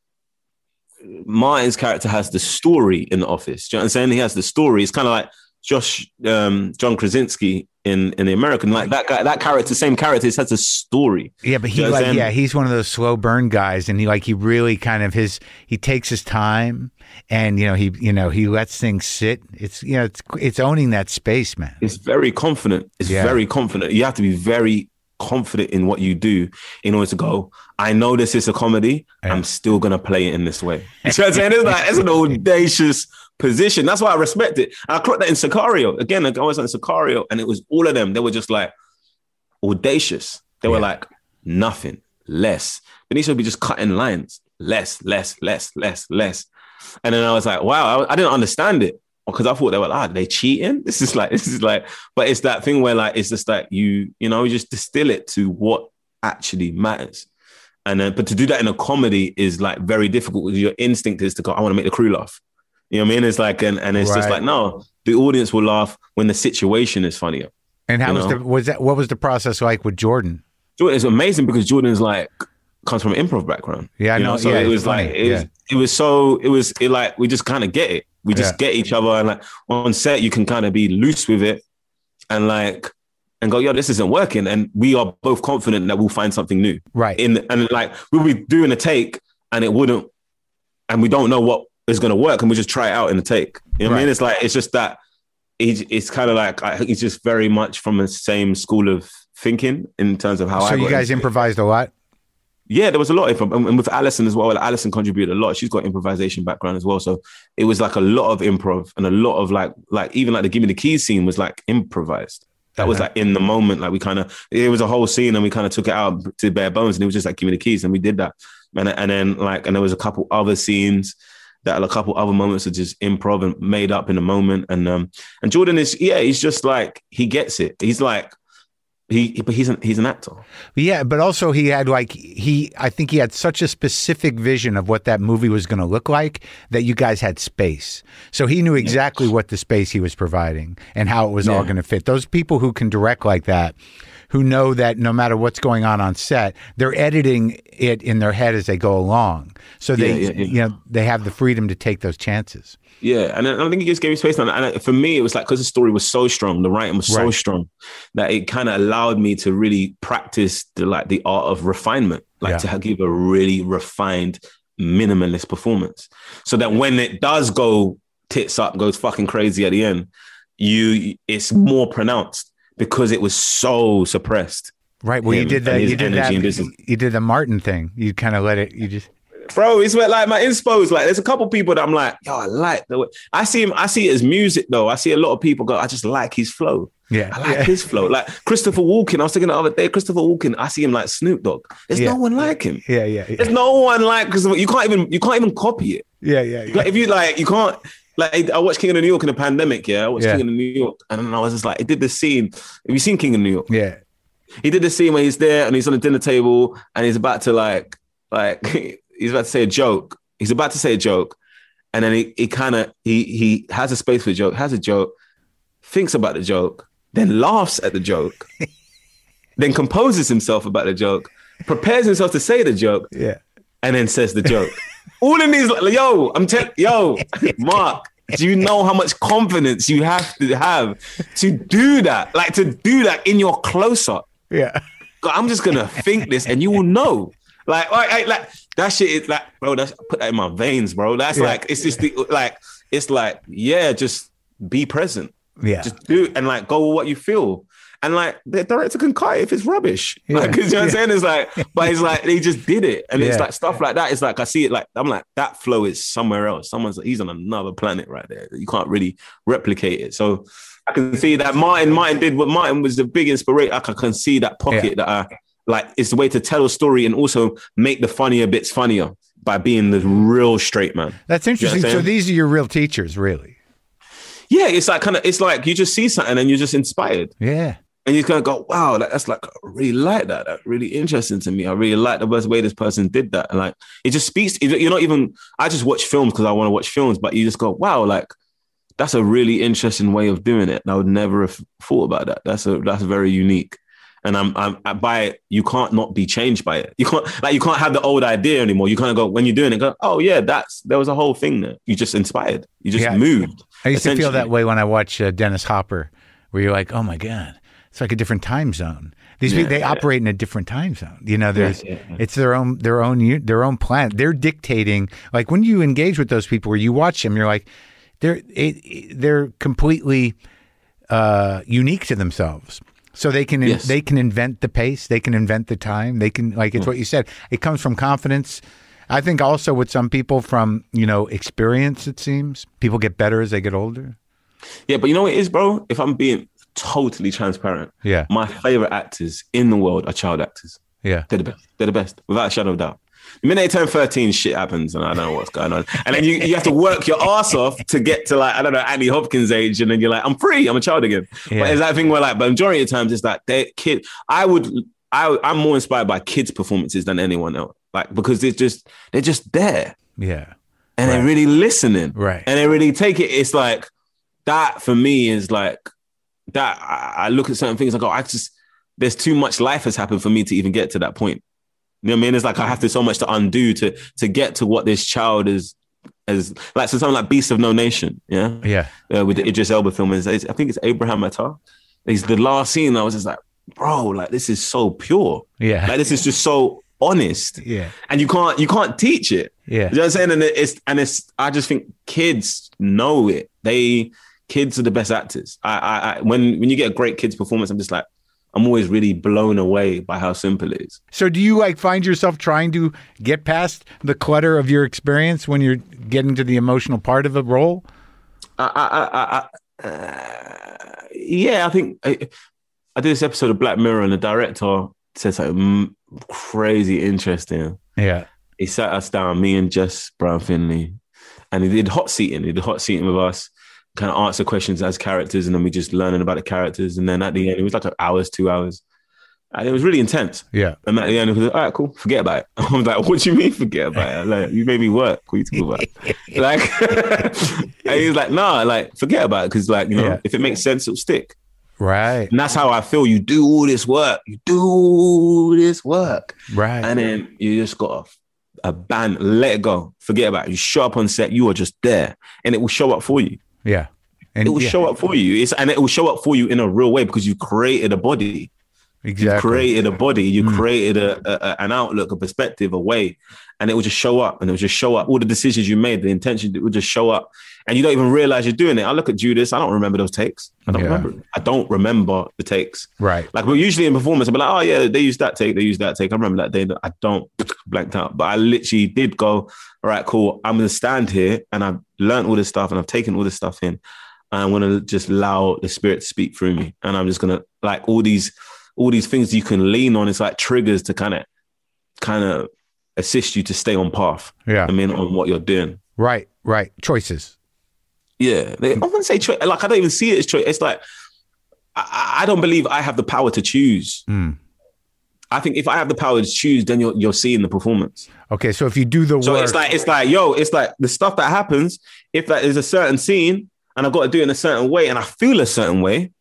Martin's character has the story in the office. Do you know what I'm saying? He has the story. It's kind of like Josh um, John Krasinski in in the American. Like that guy, that character, same character, has a story. Yeah, but he You know like yeah, he's one of those slow burn guys, and he like he really kind of his he takes his time, and you know he you know he lets things sit. It's you know it's it's owning that space, man. It's very confident. It's Yeah. very confident. You have to be very confident in what you do in order to go, I know this is a comedy. Yeah. I'm still going to play it in this way. You know what I'm saying? It's like, it's an audacious position. That's why I respect it. And I clocked that in Sicario. Again, I was on Sicario and it was all of them. They were just like audacious. They were Yeah. like nothing, less. Benicio would be just cutting lines, less, less, less, less, less. And then I was like, wow, I, I didn't understand it because I thought they were like, ah, they cheating. This is like, this is like, but it's that thing where like it's just like you, you know, you just distill it to what actually matters. And then, but to do that in a comedy is like very difficult because your instinct is to go, I want to make the crew laugh. You know what I mean? It's like, and, and it's just like, no, the audience will laugh when the situation is funnier. And how was know? the was that what was the process like with Jordan? Jordan is amazing because Jordan's like comes from an improv background. Yeah, I know. So Yeah, it was like it was, it was so it was it like we just kind of get it. We just Yeah. get each other and like on set you can kind of be loose with it and like and go, yo, this isn't working. And we are both confident that we'll find something new. Right. In and like we'll be doing a take and it wouldn't and we don't know what is gonna work and we just try it out in the take. You know what I mean? It's like it's just that he, it's kind of like I, he's just very much from the same school of thinking in terms of how I so you guys into it. improvised a lot. Yeah, there was a lot of improv. And with Alison as well. Alison contributed a lot. She's got improvisation background as well. So it was like a lot of improv and a lot of like, like even like the Give Me the Keys scene was like improvised. That was Uh-huh. like in the moment. Like we kind of, it was a whole scene and we kind of took it out to bare bones and it was just like, give me the keys. And we did that. And, and then like, and there was a couple other scenes that a couple other moments are just improv and made up in the moment. And, um, and Jordan is, yeah, he's just like, he gets it. He's like, he, but he's an, he's an actor. Yeah, but also he had like he I think he had such a specific vision of what that movie was going to look like that you guys had space. So he knew exactly what the space he was providing and how it was all going to fit. Those people who can direct like that who know that no matter what's going on on set, they're editing it in their head as they go along. So they Yeah, yeah, yeah. you know, they have the freedom to take those chances. Yeah, and I I think it just gave me space. And and for me, it was like because the story was so strong, the writing was so Right. strong that it kind of allowed me to really practice the like the art of refinement, like to give a really refined, minimalist performance. So that when it does go tits up, goes fucking crazy at the end, you it's more pronounced because it was so suppressed. Right. Well, you did that. You did. You did the Martin thing. You kind of let it. You just. Bro, it's like my inspos, like there's a couple people that I'm like, yo, I like the way I see him, I see it as music though. I see a lot of people go, I just like his flow. Yeah. I like yeah. his flow. Like Christopher Walken. I was thinking the other day, Christopher Walken, I see him like Snoop Dogg. There's Yeah. no one like him. Yeah. Yeah. Yeah. There's no one like because you can't even you can't even copy it. Yeah. Yeah. yeah. Like if you like you can't like I watched King of New York in the pandemic, yeah. I watched Yeah. King of New York and then I was just like, it did the scene. Have you seen King of New York? Yeah. He did the scene where he's there and he's on the dinner table and he's about to like like he's about to say a joke. He's about to say a joke, and then he, he kind of he he has a space for a joke, has a joke, thinks about the joke, then laughs at the joke, then composes himself about the joke, prepares himself to say the joke, Yeah. and then says the joke. All in these, like, yo, I'm telling, yo, Marc, do you know how much confidence you have to have to do that? Like to do that in your close up. Yeah. I'm just gonna think this, and you will know. Like, like, like, like, that shit is like, bro. That's put that in my veins, bro. That's Yeah. like, it's just the, like, it's like, yeah, just be present, Yeah. just do, and like, go with what you feel. And like the director can cut it if it's rubbish. Yeah. Like, 'cause you know what I'm saying? It's like, but it's like they just did it. And it's like stuff like that. It's like I see it like I'm like, that flow is somewhere else. Someone's he's on another planet right there. You can't really replicate it. So I can see that Martin Martin did what Martin was the big inspiration. Like I can see that pocket that I like it's the way to tell a story and also make the funnier bits funnier by being the real straight man. That's interesting. what I'm so these are your real teachers, really? Yeah, it's like kind of it's like you just see something and you're just inspired. Yeah. And you kind of go, wow, that, that's like I really like that. That's really interesting to me. I really like the best way this person did that. And like it just speaks. You're not even. I just watch films because I want to watch films, but you just go, wow, like that's a really interesting way of doing it. And I would never have thought about that. That's a that's very unique. And I'm I'm I, by it. You can't not be changed by it. You can't like you can't have the old idea anymore. You kind of go when you're doing it. Go, oh yeah, that's there was a whole thing there. You just inspired. You just Yeah. moved. I used to feel that way when I watch uh, Dennis Hopper, where you're like, oh my God, it's like a different time zone. These people, they yeah. operate in a different time zone. You know, there's yeah, yeah. it's their own their own their own planet. They're dictating. Like when you engage with those people, where you watch them, you're like, they're it, they're completely uh, unique to themselves. So they can Yes. they can invent the pace, they can invent the time, they can like it's what you said. It comes from confidence. I think also with some people from you know experience. It seems people get better as they get older. Yeah, but you know what it is, bro? If I'm being totally transparent, Yeah. my favorite actors in the world are child actors. Yeah. They're the best. They're the best, without a shadow of doubt. The minute they turn 13, shit happens, and I don't know what's going on. And then you, you have to work your ass off to get to like, I don't know, Andy Hopkins age, and then you're like, I'm free, I'm a child again. Yeah. But it's that thing where like, but majority of times it's like they kid. I would I I'm more inspired by kids' performances than anyone else. Like because they're just they're just there Yeah. and Right. they're really listening Right. and they really take it. It's like that for me is like that. I, I look at certain things. I go, I just there's too much life has happened for me to even get to that point. You know what I mean? It's like I have to so much to undo to to get to what this child is as like so something like Beast of No Nation. Yeah, Yeah. uh, with the Idris Elba film. Is I think it's Abraham Attah. He's the last scene. I was just like, bro, like this is so pure. Yeah. Like this is just so honest Yeah. and you can't you can't teach it. Yeah. You know what I'm saying? And it's and it's I just think kids know it. They kids are the best actors. I I, I when when you get a great kids performance, I'm just like I'm always really blown away by how simple it is. So do you like find yourself trying to get past the clutter of your experience when you're getting to the emotional part of a role? I, I, I, I, uh, yeah, I think I, I did this episode of Black Mirror, and the director said something crazy interesting. Yeah. he sat us down, me and Jess Brown Findlay, and he did hot seating. He did hot seating with us, kind of answer questions as characters, and then we just learning about the characters. And then at the end, it was like hours, two hours, and it was really intense. Yeah. And at the end, it was like, all right, cool, forget about it. I'm like, what do you mean forget about it? Like, you made me work. What are you talking about? like, and he was like, nah, like, forget about it because, like, you know, Yeah. if it makes sense, it'll stick. Right. And that's how I feel. You do all this work, you do all this work, Right. and then you just got to abandon, let it go, forget about it. You show up on set, you are just there, and it will show up for you. Yeah. And It will yeah, show up for you. It's and it will show up for you in a real way because you created a body. You exactly. created a body. You Mm. created a, a, an outlook, a perspective, a way, and it will just show up. And it will just show up. All the decisions you made, the intention, it will just show up, and you don't even realize you're doing it. I look at Judas. I don't remember those takes. I don't Yeah. remember. I don't remember the takes. Right. Like, but usually in performance, I'll be like, oh yeah, they used that take, they used that take. I remember that day. that I don't blanked out, but I literally did go, all right, cool. I'm gonna stand here and I've learned all this stuff and I've taken all this stuff in. And I'm gonna just allow the spirit to speak through me. And I'm just gonna like all these, all these things you can lean on. It's like triggers to kind of, kind of assist you to stay on path. Yeah. I mean, on what you're doing. Right. Right. Choices. Yeah, they, I wouldn't say choice. Like I don't even see it as choice. It's like I, I don't believe I have the power to choose. Mm. I think if I have the power to choose, then you're you're seeing the performance. Okay. So if you do the So work, it's like it's like yo, it's like the stuff that happens. If that is a certain scene and I've got to do it in a certain way, and I feel a certain way,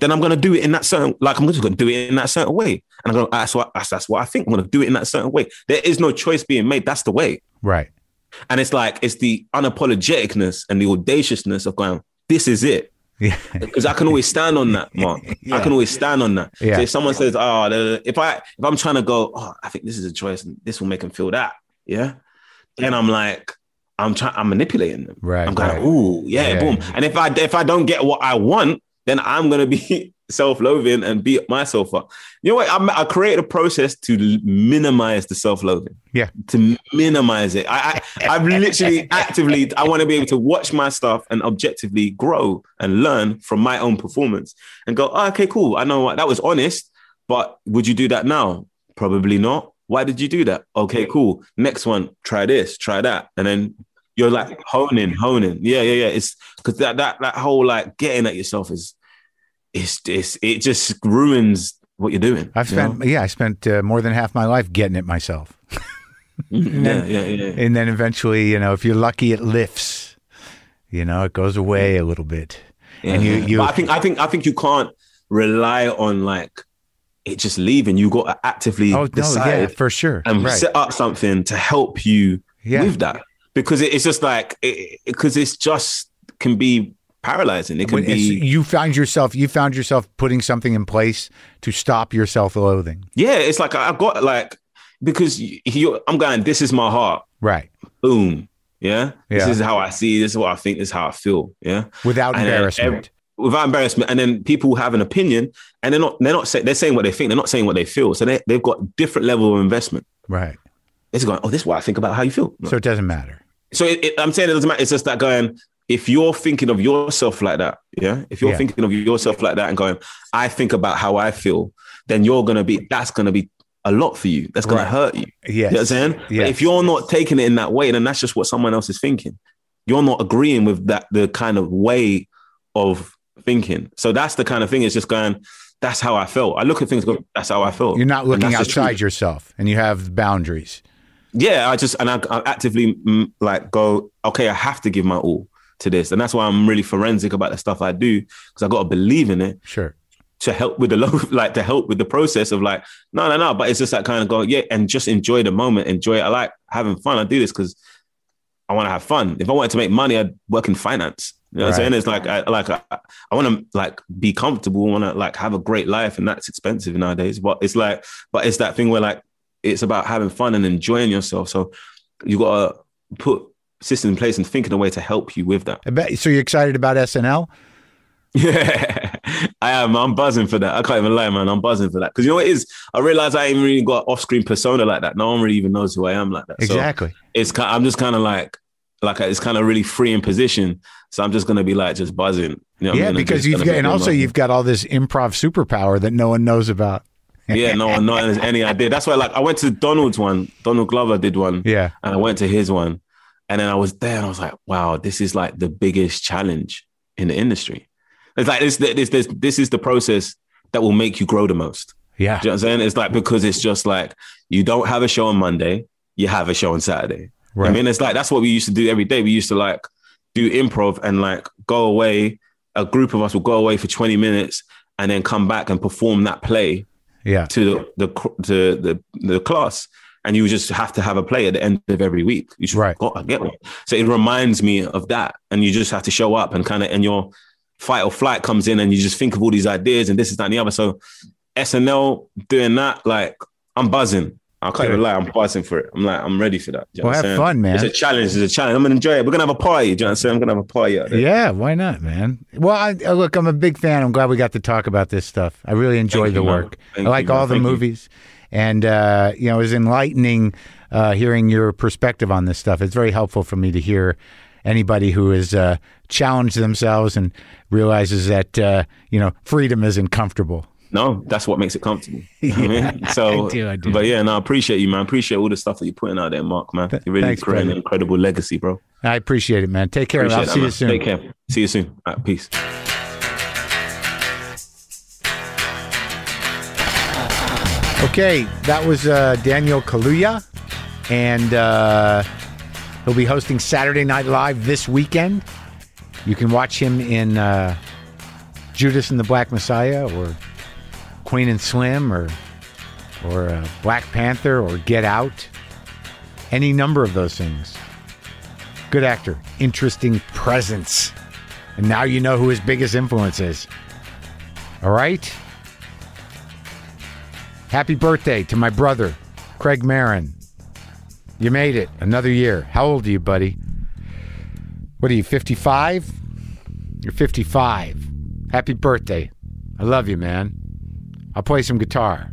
then I'm gonna do it in that certain. Like I'm just gonna do it in that certain way, and I'm gonna that's what that's, that's what I think. I'm gonna do it in that certain way. There is no choice being made. That's the way. right. And it's like it's the unapologeticness and the audaciousness of going. This is it. Yeah. because I can always stand on that, Marc. Yeah. I can always stand on that. Yeah. So if someone says, "Oh, if I if I'm trying to go, oh, I think this is a choice, and this will make them feel that," yeah, then I'm like, I'm trying, I'm manipulating them. Right. I'm going, right. "Ooh, yeah, Yeah. boom." And if I if I don't get what I want, then I'm gonna be self-loathing and beat myself up. You know what? I'm, I created a process to minimize the self-loathing. Yeah. To minimize it. I, I I've literally actively I want to be able to watch my stuff and objectively grow and learn from my own performance and go, oh, okay, cool. I know what that was honest, but would you do that now? Probably not. Why did you do that? Okay, cool. Next one, try this, try that. And then you're like honing, honing. Yeah, yeah, yeah. It's because that that that whole like getting at yourself is it's it's it just ruins what you're doing. I've you know? spent yeah, I spent uh, more than half my life getting it myself, yeah, yeah, yeah. and then eventually, you know, if you're lucky, it lifts. You know, it goes away a little bit, and you Yeah. you But I think I think I think you can't rely on like it just leaving. You got to actively oh no, decide yeah, for sure, and right, set up something to help you Yeah. with that because it, it's just like because it's just can be paralyzing. It can it's- be you found yourself you found yourself putting something in place to stop your self-loathing, yeah. It's like I've got like because you, I'm going. This is my heart. right? Boom. Yeah? Yeah. This is how I see. This is what I think. This is how I feel. Yeah. Without And then embarrassment. every- without embarrassment, and then people have an opinion, and they're not they're not say, they're saying what they think. They're not saying what they feel. So they they've got different level of investment. right. It's going. Oh, this is what I think about how you feel. So it doesn't matter. So it, it, I'm saying it doesn't matter. It's just that going. If you're thinking of yourself like that, yeah. If you're Yeah. thinking of yourself like that and going, I think about how I feel, then you're gonna be. That's gonna be a lot for you. That's gonna Right. hurt you. Yeah. You know what I'm saying? Yes. if you're not taking it in that way, then that's just what someone else is thinking. You're not agreeing with that the kind of way of thinking. So that's the kind of thing. It's just going. That's how I felt. I look at things. Go, that's how I felt. You're not looking outside yourself, and you have boundaries. Yeah, I just and I, I actively mm, like go. Okay, I have to give my all to this, and that's why I'm really forensic about the stuff I do because I got to believe in it Sure. to help with the low, like to help with the process of like, no, no, no. But it's just that kind of go, yeah, and just enjoy the moment, enjoy it. I like having fun. I do this because I want to have fun. If I wanted to make money, I'd work in finance. You know what I'm saying? It's like, I, like I, I want to like be comfortable. want to like have a great life, and that's expensive nowadays. But it's like, but it's that thing where like it's about having fun and enjoying yourself. So you got to put systems in place and think of a way to help you with that. Bet. So you're excited about SNL? Yeah, I am. I'm buzzing for that. I can't even lie, man. I'm buzzing for that because you know what it is. I realize I ain't really got off-screen persona like that. No one really even knows who I am like that. So Exactly. it's. I'm just kind of like, like it's kind of really free in position. So I'm just gonna be like just buzzing. You know what I yeah, because you've got, and also you've got all this improv superpower that no one knows about. Yeah, no no any idea. That's why, like, I went to Donald's one. Donald Glover did one. Yeah. and I went to his one, and then I was there, and I was like, "Wow, this is like the biggest challenge in the industry." It's like this, this, this, this is the process that will make you grow the most. Yeah. Do you know what I'm saying? It's like because it's just like you don't have a show on Monday, you have a show on Saturday. Right. I mean, it's like that's what we used to do every day. We used to like do improv and like go away. A group of us will go away for 20 minutes and then come back and perform that play yeah. to the to the the class, and you just have to have a play at the end of every week. You just Right. got to get one. So it reminds me of that, and you just have to show up and kind of and your fight or flight comes in, and you just think of all these ideas and this is that and the other. So SNL doing that, like I'm buzzing. I can't even lie, I'm buzzing for it. I'm like, I'm ready for that. You Well, have saying? fun, man. It's a challenge. It's a challenge. I'm gonna enjoy it. We're gonna have a party. Do you know what I'm saying? I'm gonna have a party out there. Yeah, why not, man? Well, I, uh, look, I'm a big fan. I'm glad we got to talk about this stuff. I really enjoy Thank the you, work. I like you, all the Thank you. movies, and uh, you know, it was enlightening uh, hearing your perspective on this stuff. It's very helpful for me to hear anybody who has uh, challenged themselves and realizes that uh, you know freedom isn't comfortable. No, that's what makes it comfortable. You know I mean? So, I do, I do. but yeah, no, I appreciate you, man. Appreciate all the stuff that you're putting out there, Marc, man. You're really thanks, creating brother. an incredible legacy, bro. I appreciate it, man. Take care. Appreciate I'll that, see you soon. Take care. See you soon. Right, peace. Okay, that was uh, Daniel Kaluuya, and uh, he'll be hosting Saturday Night Live this weekend. You can watch him in uh, Judas and the Black Messiah, or Queen and Slim, or or uh, Black Panther, or Get Out. Any number of those things. Good actor, interesting presence, and now you know who his biggest influence is. All right. Happy birthday to my brother, Craig Maron. You made it another year. How old are you, buddy? What are you, 55? You're 55. Happy birthday. I love you, man. I'll play some guitar.